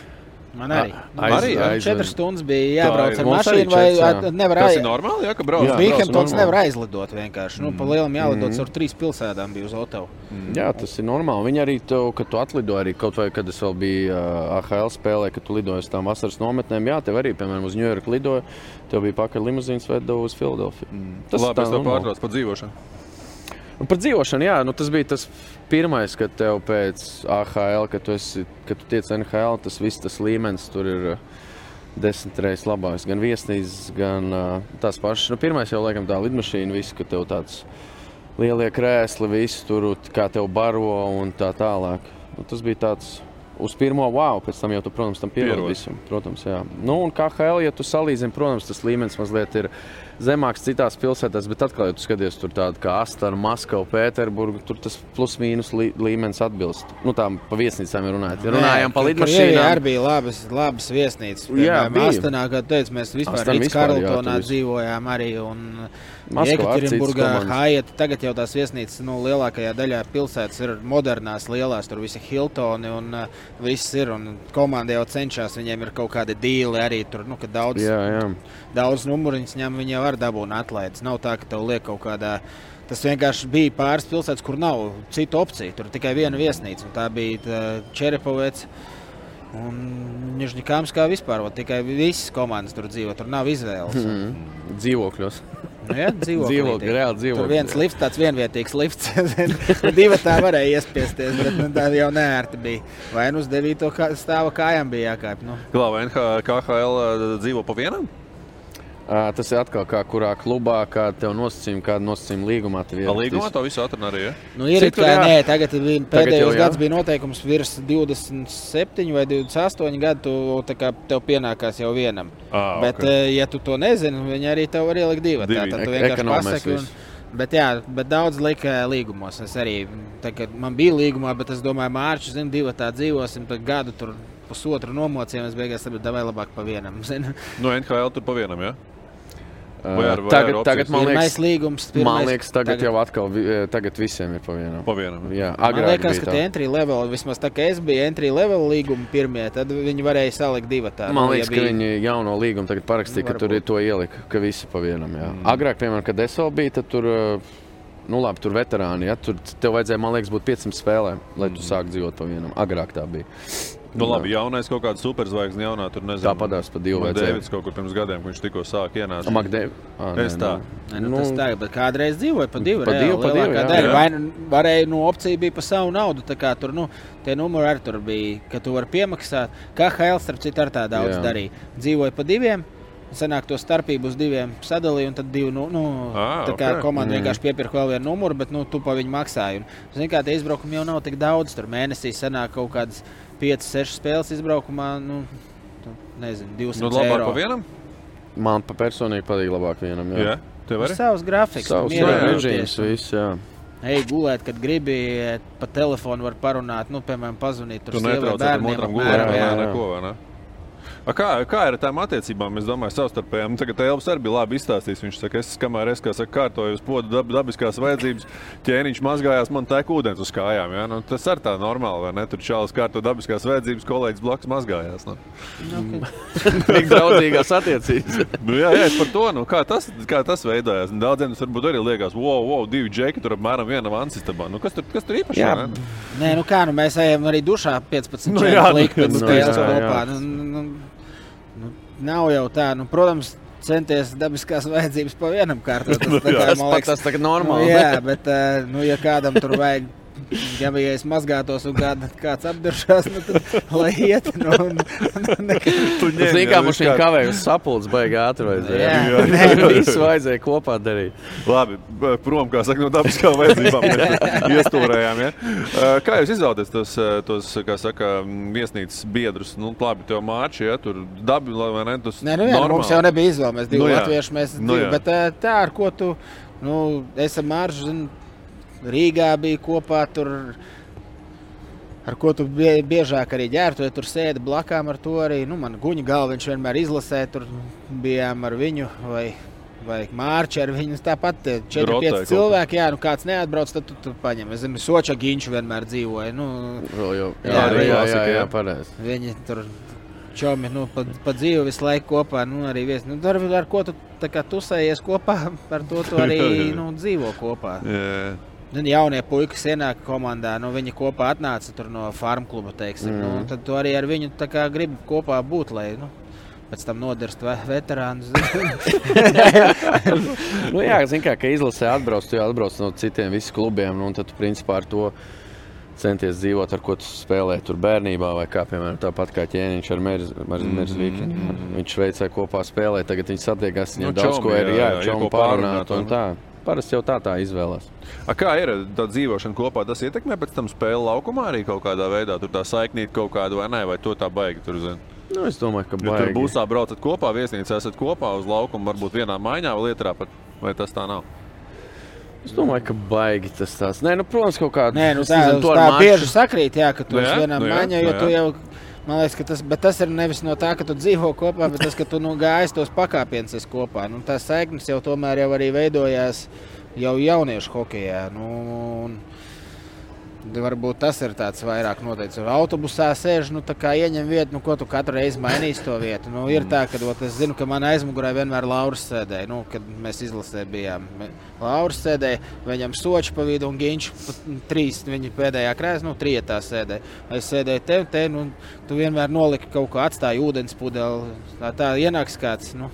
Man arī. A- Aiz, aiz- arī aiz- četras stundas bija jābrauc ar mašīnu, vai četras, jā. nevar Tas aiz- ir normāli, jā, ka brauc? Bīkemptons normāli. nevar aizlidot vienkārši. Nu, pa lielam jālidot Mhm. caur trīs pilsētām bija uz Otavu. Jā, tas ir normāli. Viņi arī, tev, kad tu atlido, arī kaut vai kad es vēl biju uh, AHL spēlē, kad tu lidoji uz tām vasaras nometnēm, jā, tev arī, piemēram, uz Ņujorku lidoja, tev bija pakaļ limuzīnas vai uz Filadelfiju. Mm. Tas Labi, tā es tev pārtraucu par dzīvošanu. Un par dzīvošanu, jā, nu, tas bija tas pirmais, kad tev pēc AHL, kad tu, esi, kad tu tiec NHL, tas viss tas līmenis tur ir uh, desmit reizes labāks. Gan viesnīcas, gan uh, tās pašas. Nu, pirmais jau laikam tā lidmašīna, viss, ka tev tāds lielie krēsli, viss tur, kā tev baro un tā tālāk. Nu, tas bija tāds uz pirmo wow, pēc tam jau tu, protams, tam pierodi visam. Protams, jā. Nu, un kā HL, ja tu salīdzini, protams, tas līmenis mazliet ir zemāks citās pilsētās, bet atkal, ja tu skaties tur tādu kā Astana, Maskava, Pēterburga, tur tas plus-mínus lī, līmenis atbilst. Nu, tā pa viesnīcām ir runājot. Ja runājām par lidmašīnām. arī bija labas, labas viesnīcas. Jā, Piemēram. Astanā, kā teicu, mēs vispār jā, Karltonā dzīvojām arī. Un Jekaterinburgā. Haiet, tagad jau tās viesnīcas nu, lielākajā daļā pilsētas ir modernās, lielās, tur visi Hiltoni un uh, viss ir. Komanda jau cenšas, viņiem ir kaut kādi dīli arī tur, nu, kad daudz, Jā, jā. daudz numuriņus ņem, viņi jau var dabūt atlaides. Nav tā, ka tev liek kaut kādā. Tas vienkārši bija pāris pilsētas, kur nav citu opciju. Tur tikai viena viesnīca. un Tā bija Čerepovets. Un Nižņikāmskā vispār vat, tikai visas komandas tur dzīvo. Tur nav izvēles. Mhm. Dzīvokļos. Nu, jā, dzīvokļi, Dzīvokļi, reāli dzīvokļi. Tur viens lifts, tāds vienvietīgs lifts. Divi tā varēja iespiesties, bet nu, tā jau neērti bija. Vai nu uz devīto kā- stāva kājām bija jākāpj. Nu. Klāva KHL uh, dzīvo pa vienam? Tas ir atkal kā kurā klubā, kāda tev nosacījuma, kāda nosacījuma līgumā. Pa līgumā to visu atrunā arī. Ja? Nu, ir Citur, kā, jā. nē, tagad bija Tagad pēdējos gados bija noteikums virs 27 vai 28 gadu. Tu, tā kā tev pienākās jau vienam. Ā, Bet, ok. eh, ja tu to nezini, viņi arī tev var ielikt divu. Tā Divi. tad tu vienkārši pasaki. Un, bet, jā, bet daudz lika līgumos. Es arī, tā, kad man bija līgumā, bet es domāju, Mārcis, zinu, divi tā dzīvosim, tad gadu tur pusotru nomocījām. Es beigās saprotu, vai labāk pa vienam. zini. No NHL tur pa vienam, ja? Vai ar- vai tagad, ar tagad man liekas, līgums, man pirmais- liekas tagad, tagad- jau atkal tagad visiem ir pa vienam. Pa vienam. Jā, Man agrāk liekas, bija ka tie entry level, vismaz tā kā es biju entry level līguma pirmie, tad viņi varēja salikt divu tādu. Man liekas, ka viņi jauno līgumu tagad parakstīja, ka tur ir to ielika, ka visi pa vienam. Jā. Mm. Agrāk, piemēram, kad es vēl biju, tad tur, nu labi, tur veterāni, ja, tur tev vajadzēja, man liekas, būt 500 spēlēm, lai tu sāktu dzīvot pa vienam. Agrāk tā bija. Nu, labi, jaunais kaut kāds superzvaigznes, jaunā tur nezinu. Tāpatās pa divu vajadzēja. Dēvids kaut kur pirms gadiem, kad viņš tikko sāk ienākt. Magdevi. Es tā. Nē, nu, tas tā, bet kādreiz dzīvoja pa divu. Pa divu, pa divu, jā. Daļa. Jā. Vai nu varēja, nu, opcija bija pa savu naudu. Tā kā tur, nu, tie numuri arī tur bija, ka tu vari piemaksāt. Kā HL, starp citu, ar tā daudz Jā. darīja. Dzīvoja pa diviem. Sanāk to starpību uz diviem sadalīja, un tad divi, nu, nu Ā, tā kā ok. komanda Mm. vienkārši piepirka vēl vienu numuru, bet, nu, tu pa viņu maksāji. Un, zini, kā tie izbraukumi jau nav tik daudz, tur mēnesī sanāk kaut kādas 5, 6 spēles izbraukumā, nu, tu nezinu, 200 Nu, labāk eiro. pa vienam? Man pa personīgi patīk labāk vienam. Jā, Jā, tev Nu, arī? Savs grafiks, Savs režīms, viss, jā. Ej, gulēt, kad gribi, pa telefonu var parunāt, nu, piemēram, pazvanīt. Tu Tur sievai, netrauc tam bērniem, otram apmēram, gulēt, vai neko, vai ne? A kā, kā ir ar tām attiecībām? Es domāju, savstarpējām. Tagad Elvis arī bija labi izstāstījis. Viņš saka, es kamēr es kā saka, kārtoju uz podu dab, dabiskās vajadzības, ķēniņš mazgājās, man tek ūdens uz kājām. Ja? Nu, tas ir tā normāli, vai ne? Tur čālis kārto dabiskās vajadzības, kolēģis blakus mazgājās. Nu. Tik draudzīgās attiecības. Nu, jā, jā, par to. Nu, kā, tas, kā tas veidojās? Nu, Daudziem tas varbūt arī liekas, wow, wow divi džeki tur apmēram viena vansistabā. Nu, kas, tur, kas tur īpaši? Jā. Nē, nu kā, nu mēs ejam arī dušā 15 Nu nu, jā, nu, nu, spēles jā, jā. kopā. Nu, nu, nu, nav jau tā, nu, protams, centies dabiskās vajadzības pa vienam kārtot. Tas, tā kā, Tas man pat tas tagad normāli. Nu, jā, bet, eh, nu, ja kādam tur vajag, ja bija es mazgātos un kād, kāds apduršās, nu, tad lai iet. Nu, un, un, nekad- Tu vienkārši jā, mums kā- kavēja uz sapulces, baigā ātrāk. Jā. Nē, visu vajadzēja kopā darīt. Labi, prom kā saka, no dabiskām vajadzībām iestūrējām. Ja? Kā jūs izvēlaties tos, tos kā saka, viesnīcas biedrus? Nu, labi, tev mārči, ja tur dabi, lai vai ne, tas Nē, nu, jā, nu, mums jau nebija izvēle. Mēs divi Nu, nu, jā. latvieši, mēs Nu, divi, jā. bet tā, ar ko tu, nu, esam maržu, zin, Rīgā bija kopā tur. Ar ko tu bie, biežāk arī ģērbtu, ja tur sēdi blakām ar to arī. Nu, man guņa galva viņš vienmēr izlasē, tur bijām ar viņu. Vai, Vai mārciņš ar viņu tāpat 4, Rotēja 5 kaut cilvēki. Jā, nu kāds neatbrauc, tad tu, tu paņem. Es zinu, Soča Ginčs vienmēr dzīvoja. Nu, Vēl jau- jā, jā, viņi- jā, jā, jā, pareizi. Viņi tur čomi nu, pa, pa dzīvi visu laiku kopā. Nu, arī vies, nu, ar, ar ko tu tā kā tusējies kopā, ar to tu arī nu, dzīvo kopā. Jā. Nu, jaunie puikas ienāk komandā, nu, viņi kopā atnāca no farm kluba. Teiksim, mm. nu, Mm. tad tu arī ar viņu gribi kopā būt. Lai, nu, pēc tam nodarst ve veterānus. nu, jā, zini, kā, ka izlasē atbrauc, tu jau atbrauc no citiem visiem klubiem, nu, tad tu principā ar to centies dzīvot, ar ko tu spēlē tur bērnībā, vai kā, piemēram, tāpat kā ķēniņš ar Merzvīku. Mm -hmm. Viņš Šveicē kopā spēlē, tagad viņš satiekās, viņam Nu, daudz čomi, ko ir jā, jā, ir jāčom ko pārunāt, pārunāt, un tā. Parasti jau tā tā izvēlās. A, kā ir tā dzīvošana kopā? Tas ietekmē pēc tam spēli laukumā arī kaut kādā veidā. Tur tā saiknība kaut kāda vai nē, vai to tā baigi tur zina. Nu, es domāju, ka Ja tur baigi. būs tā, braucat kopā, viesnīcā esat kopā uz laukuma, varbūt vienā maiņā vai lietrā, pat, vai tas tā nav? Es domāju, ka baigi tas tās. Nē, nu, protams, kaut kāda. Nē, nu tā, tā maču- bieži sakrīt, jā, ka tu Nu esi jā, vienā nu maiņā, jo nu tu jā. jau. Man liekas, ka tas, tas ir nevis no tā, ka tu dzīvo kopā, bet tas, ka tu nu, gājies tos pakāpienus kopā. Nu, tās saiknes jau tomēr jau arī veidojās jau jauniešu hokeja. Nu, un Varbūt tas ir tāds vairāk noteikts. Tur autobusā sēž, nu, tā kā ieņem vietu, nu, ko tu katru reizi mainīsi to vietu. Nu, ir tā, ka ot, es zinu, ka man aizmugurē vienmēr Lauris sēdēja. Nu, kad mēs izlasē bijām, Lauris sēdēja, viņam soči pa vidu un Ginčs pa trīs. Viņa pēdējā krēslā, nu, trietā sēdēja. Es sēdēju te, te, nu, tu vienmēr noliki kaut ko atstāji ūdens pudeli. Tā, tā ienāks kāds. Nu,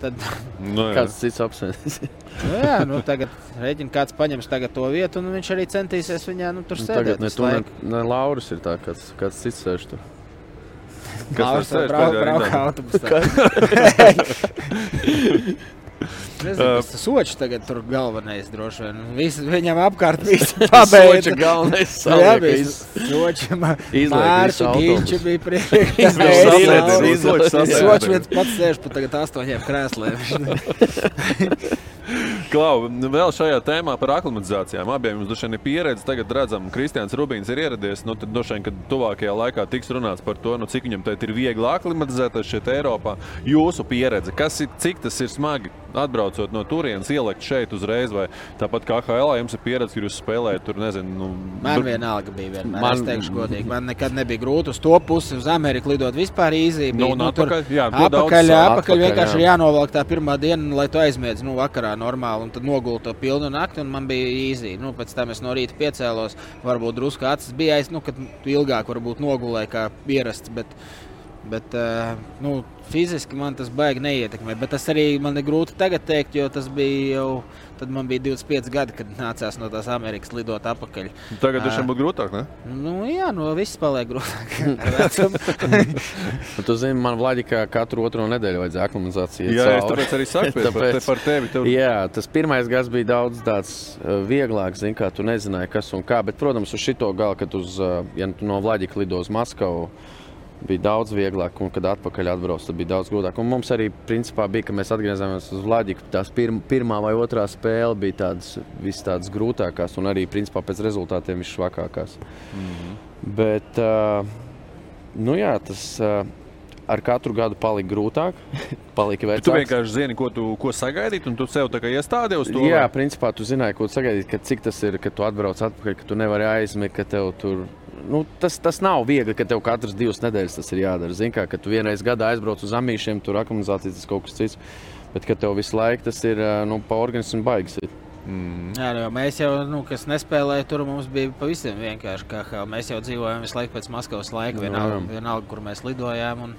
tad, Nu, jā. Kāds cits apsvērts. nu, jā, nu, tagad rēķina, kāds paņems to vietu, un viņš arī centīsies viņā nu, tur Nu, sēdēt. Tagad ne tu, ne, ne Lauris ir tā, kāds, kāds cits sēž tur. Lauris tur sēž brau- brauka autobusā. Tas sočs tagad tur galvenais droši vien. Vis, viņam apkārt viss pabeigts. galvenais Jā, saliek bija visu autobusu. Ginča bija priekšā. Sočs viens pats sēž pa tagad astoņiem krēsliem. Klau, nu, vēl šajā tēmā par aklimatizācijām. Abiem jums droši vien ir pieredze. Tagad redzam, ka Kristians Rubīns ir ieradies. Nu, tad droši vien, ka tuvākajā laikā tiks runāts par to, nu, cik viņam tagad ir viegli aklimatizēties šeit Eiropā. Jūsu pieredze, kas ir, cik tas ir smagi atbraucot no turienes, ielikt šeit uzreiz, vai tāpat kā HL, jums ir pieredze, ka jūs spēlējat tur, nezinu, nu, Man br- vienalga bija. Vienmēr. Man- es teikšu, godīgi, man nekad nebija grūti uz to pusi, uz Ameriku lidot. Vispār īzī. Nu, un atpakaļ? Jā, to apakaļ, sāk. apakaļ Atpakaļ, vienkārši jā. jānovelk tā pirmā diena, lai tu aizmiedz nu, vakarā normāli. Un tad nogultu to pilnu nakti, un man bija īzī. Nu, pēc tam es no rīta piecēlos, varbūt drusku acis bija aiz, nu, kad ilgāk varbūt nogulēji kā ierasts. Bet, Bet, uh, nu, fiziski man tas baigi neietekmē. Bet tas arī man ir grūti tagad teikt, jo tas bija jau. Tad man bija 25 gadi, kad nācās no tās Amerikas lidot atpakaļ. Tagad droši vien būtu grūtāk, ne? Nu, jā, no viss paliek grūtāk. vecumu. Nu, zini, man Vlaģikā katru otro nedēļu vajadzēja aklimatizāciju. Jā, es tāpēc arī saku, pēc- par te- par tevi tev- Jā, tas pirmais gads bija daudz tāds uh, vieglāks, zini, kā tu nezināji, kas un kā. Bet, protams, uz šito galu, kad uz, ja tu no Vlaģika lido uz Maskavu, bija daudz vieglāk, un kad atpakaļ atbrauc, tad bija daudz grūtāk. Un mums arī principā bija, ka mēs atgriezāmies uz Vlaģiku. Tās pirm, pirmā vai otrā spēle bija tādas, vis tādas grūtākās, un arī principā pēc rezultātiem visšvakākās. Mhm. Bet, uh, nu jā, tas uh, ar katru gadu palika grūtāk. palika Bet Tu vecāks. vienkārši zini, ko, tu, ko sagaidīt, un tu sev tā kā iestādi uz to. Jā, vai? principā tu zināji, ko sagaidīt, ka cik tas ir, kad tu atbrauc atpakaļ, ka tu nevari aizmigt, ka tev tur. Nu, tas, tas nav viegli, ka tev katras divas nedēļas tas ir jādara. Zini, kā, ka tu vienreiz gadā aizbrauc uz amīšiem, tur aklimatizācijas tas kaut kas cits. Bet, ka tev visu laiku tas ir nu, pa organismu baigs. ir. Mm. Jā, nu, jo mēs jau, nu, kas nespēlēja, tur mums bija pavisam vienkārši. Kā, kā mēs jau dzīvojām visu laiku pēc Maskavas laika, vienalga, jā. vienalga kur mēs lidojām. Un,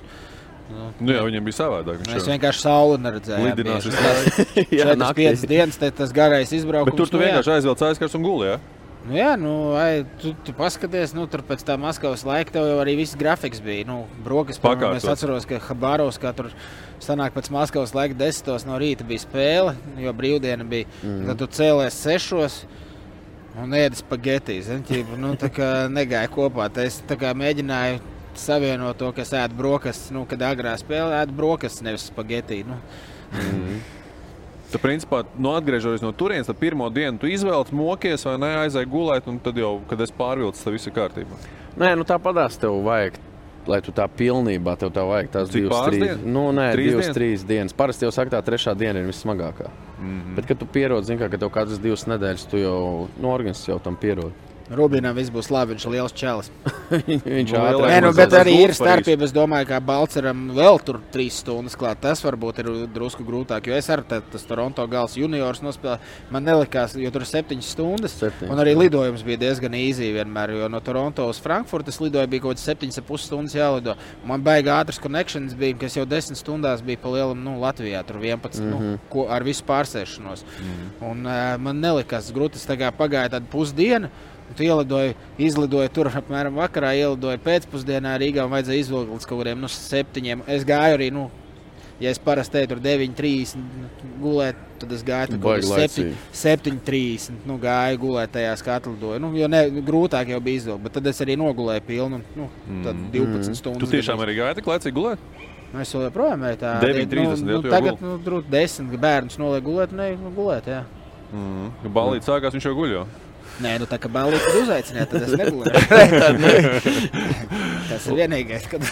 nu, Nu, jā, viņiem bija savādāk. viņš Mēs jau vienkārši sauli neredzējām. Lidinās. Jā, Četras, naktī. piecas dienas, te tas garais izbraukums. Bet tur tu nu, vienkārši aizvelc aizkars un gulēji. Ja? Nu, jā, nu, ai, tu, tu paskaties, nu, tur pēc tam Maskavas laika tev jau arī viss grafiks bija. Nu, brokas, piemēram, es atceros, ka Habāros, tur sanāk pēc Maskavas laika desmitos no rīta bija spēle, jo brīvdiena bija. Mm. Tad tu cēlies sešos. Un ēdis spagetī. ķipa, Nu, tā kā negāja kopā. Tad Es tā kā mēģināju savienot to, kas ēd brokastis. Nu, kad agrā spēlē ēd brokastis, nevis spagetī. Nu. Mhm. Tu, principā, nu, atgriežoties no turienes, tad pirmo dienu tu izvēlies mokies vai ne, aizēji gulēt, un tad jau, kad es pārvilcu, tad viss ir kārtībā. Nē, nu tāpatās tev vajag. Lai tu tā pilnībā tev tā vajag, tās Cik divas, trīs, dienas? nu, nē, Trīs divas, dienas? trīs dienas. Parasti jau saka, tā trešā diena ir vissmagākā. Mhm. Bet, kad tu pierodzi, ka tev katras divas nedēļas tu jau no organisms jau tam pierod. Rubinam viss būs labi, viņš ir liels čalis. Viņš Nē, nu, mazliet bet arī ir starpība. Es domāju, ka Balčūskam vēl tur trīs stundas klāt. Tas varbūt ir drusku grūtāk. Jo es arī tas Toronto gals juniors nospēlēju. Man nelikās, jo tur ir septiņas stundas. Septiņas, Un arī lidojums bija diezgan īsi vienmēr. Jo no Toronto uz Frankfurtu es lidoju, bija kaut kāds septiņas ar pus stundas jālido. Man baigā ātras konekšanas bija, kas jau desmit stundās bija pa lielam nu, Latvijā. Tur 11 mm -hmm. nu, ko, ar visu pārsēšanos. Mm -hmm. Un uh, man nelikās grūti. Tas tā kā pagāja tāda pusdiena. Un Tu ielidoji, izlidoji tur apmēram vakarā, ielidoji pēcpusdienā Rīgā un vajadzēja izvilkt līdz kaut kādiem nu, septiņiem. Es gāju arī, nu, ja es parasti eju tur 9, 3 gulēt, tad es gāju tur kaut Baigi kādā 7, laicīgi. 7, 3. Nu, gāju gulēt tajā skatlidoju. Nu, jo ne, grūtāk jau bija izvilkt, bet tad es arī nogulēju pilnu. Nu, tad 12 stundas. Tu tiešām arī gāji tik laicīgi gulēt? Nu, Es joprojām eju tā. 9:30 nu, jau nu, jau tagad, nu, drūti 10 bērnus noliek gulēt, ne, nu, gulēt, jā. Mm. Balīts sākās, viņš jau guļo. Nē, nu tā kā balīti uzaicināja, tad es negulēju. Tas ir vienīgais, kad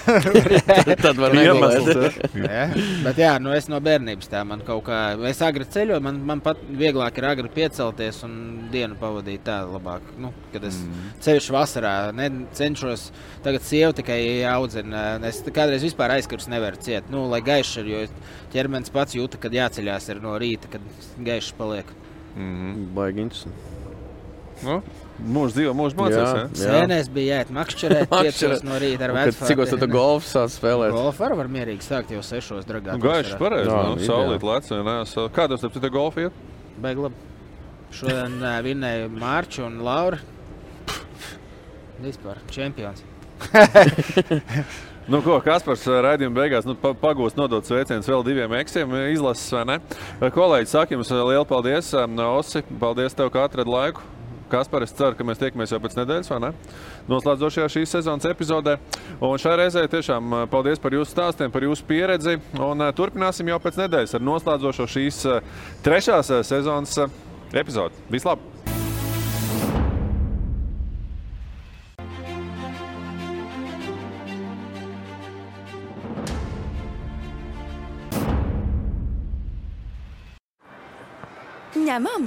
Tad var negulēt. ja? Bet jā, nu es no bērnības tā man kaut kā. Es agri ceļoju, man, man pat vieglāk ir agri piecelties un dienu pavadīt tā labāk. Nu, kad es mm. ceļošu vasarā, ne, cenšos. Tagad sieva tikai audzina. Es kādreiz vispār aizkars nevaru ciet. Nu, lai gaišs ir, jo ķermenis pats jūta, kad jāceļās ir no rīta, kad gaišs paliek. Mm. Baigi interesanti. Nu, mūžs dzīvo, mūžs mācās. Sēnēs bija jāiet makšķerēt, piecos no rīta ar kad vecāku. Cikos tu golfu sāc spēlēt? Golfu var, var mierīgi sākt jau sešos dragā. Nu, Gaišs pareizi. Nu, saulīt lec. Nē, sa- kā tas te golfi iet? Baigi labi. Šodien vinnēja Mārķis un Laura. Vispār čempions. Nu, ko Kaspars raidījuma beigās nu, pa- pagūst nodot sveicienus vēl diviem eksiem izlases, vai ne? Kolēģi, saka jums lielu paldies. Osi, paldies tev, ka atradi laiku. Kaspar, es ceru, ka mēs tiekamies jau pēc nedēļas, vai ne? Noslēdzošajā šīs sezonas epizodē. Un šai reizē tiešām eh, paldies par jūsu stāstiem, par jūsu pieredzi. Un eh, turpināsim jau pēc nedēļas ar noslēdzošo šīs eh, trešās sezonas epizodi. Vislabāk! Ņemam!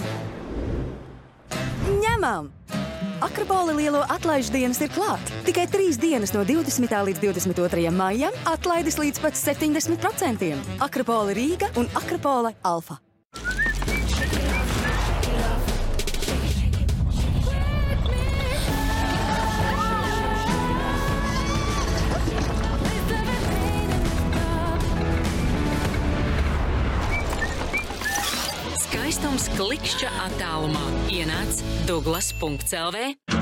Akropola lielo atlaižu dienas ir klāt. Tikai trīs dienas no 20. līdz 22. maijam atlaides līdz pat 70%. Akropola Rīga un Akropola Alfa. Skaistums klikšķa attālumā ienāc Douglas.CLV.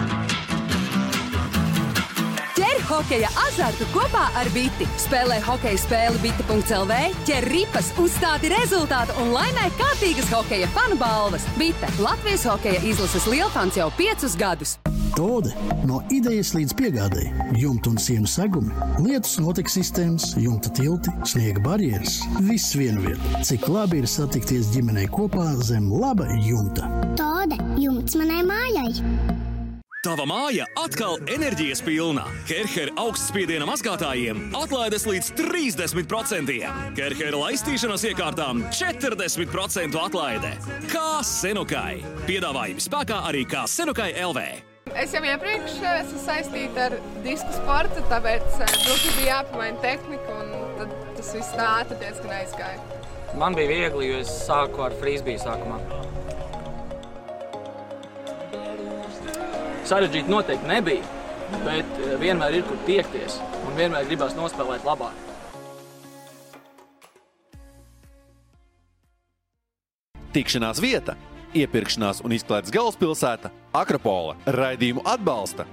Ķer hokeja azartu kopā ar Biti. Spēlē hokeja spēli Biti.CLV, ķer ripas, uzstādi rezultātu un laimē kārtīgas hokeja fanu balvas. Bite - Latvijas hokeja izlases lielfans jau piecus gadus. Tode no idejas līdz piegādēji. Jumta un sienu segumi, lietus notekes sistēmas, jumta tilti, sniega barjeras. Viss vienviet. Cik labi ir satikties ģimenei kopā zem laba jumta. Tode jumts manai mājai. Tava māja atkal enerģijas pilna. Kerhera augstspiediena mazgātājiem atlaides līdz 30%. Kerhera laistīšanas iekārtām 40% atlaide. Kā senukai? Piedāvājumi spēkā arī kā senukai LV. Es jau iepriekš eh, esmu saistīta ar disku sportu, tāpēc eh, drusku bija jāpamaina tehnika, un tas viss ātri diezgan aizgāja. Man bija viegli, jo es sāku ar frīzbiju sākumā. Sarežģīti noteikti nebija, bet eh, vienmēr ir kur tiekties un vienmēr gribās nospēlēt labāk. Tikšanās vieta, iepirkšanās un izklaides galvaspilsēta - Akropola. Raidījumu atbalsta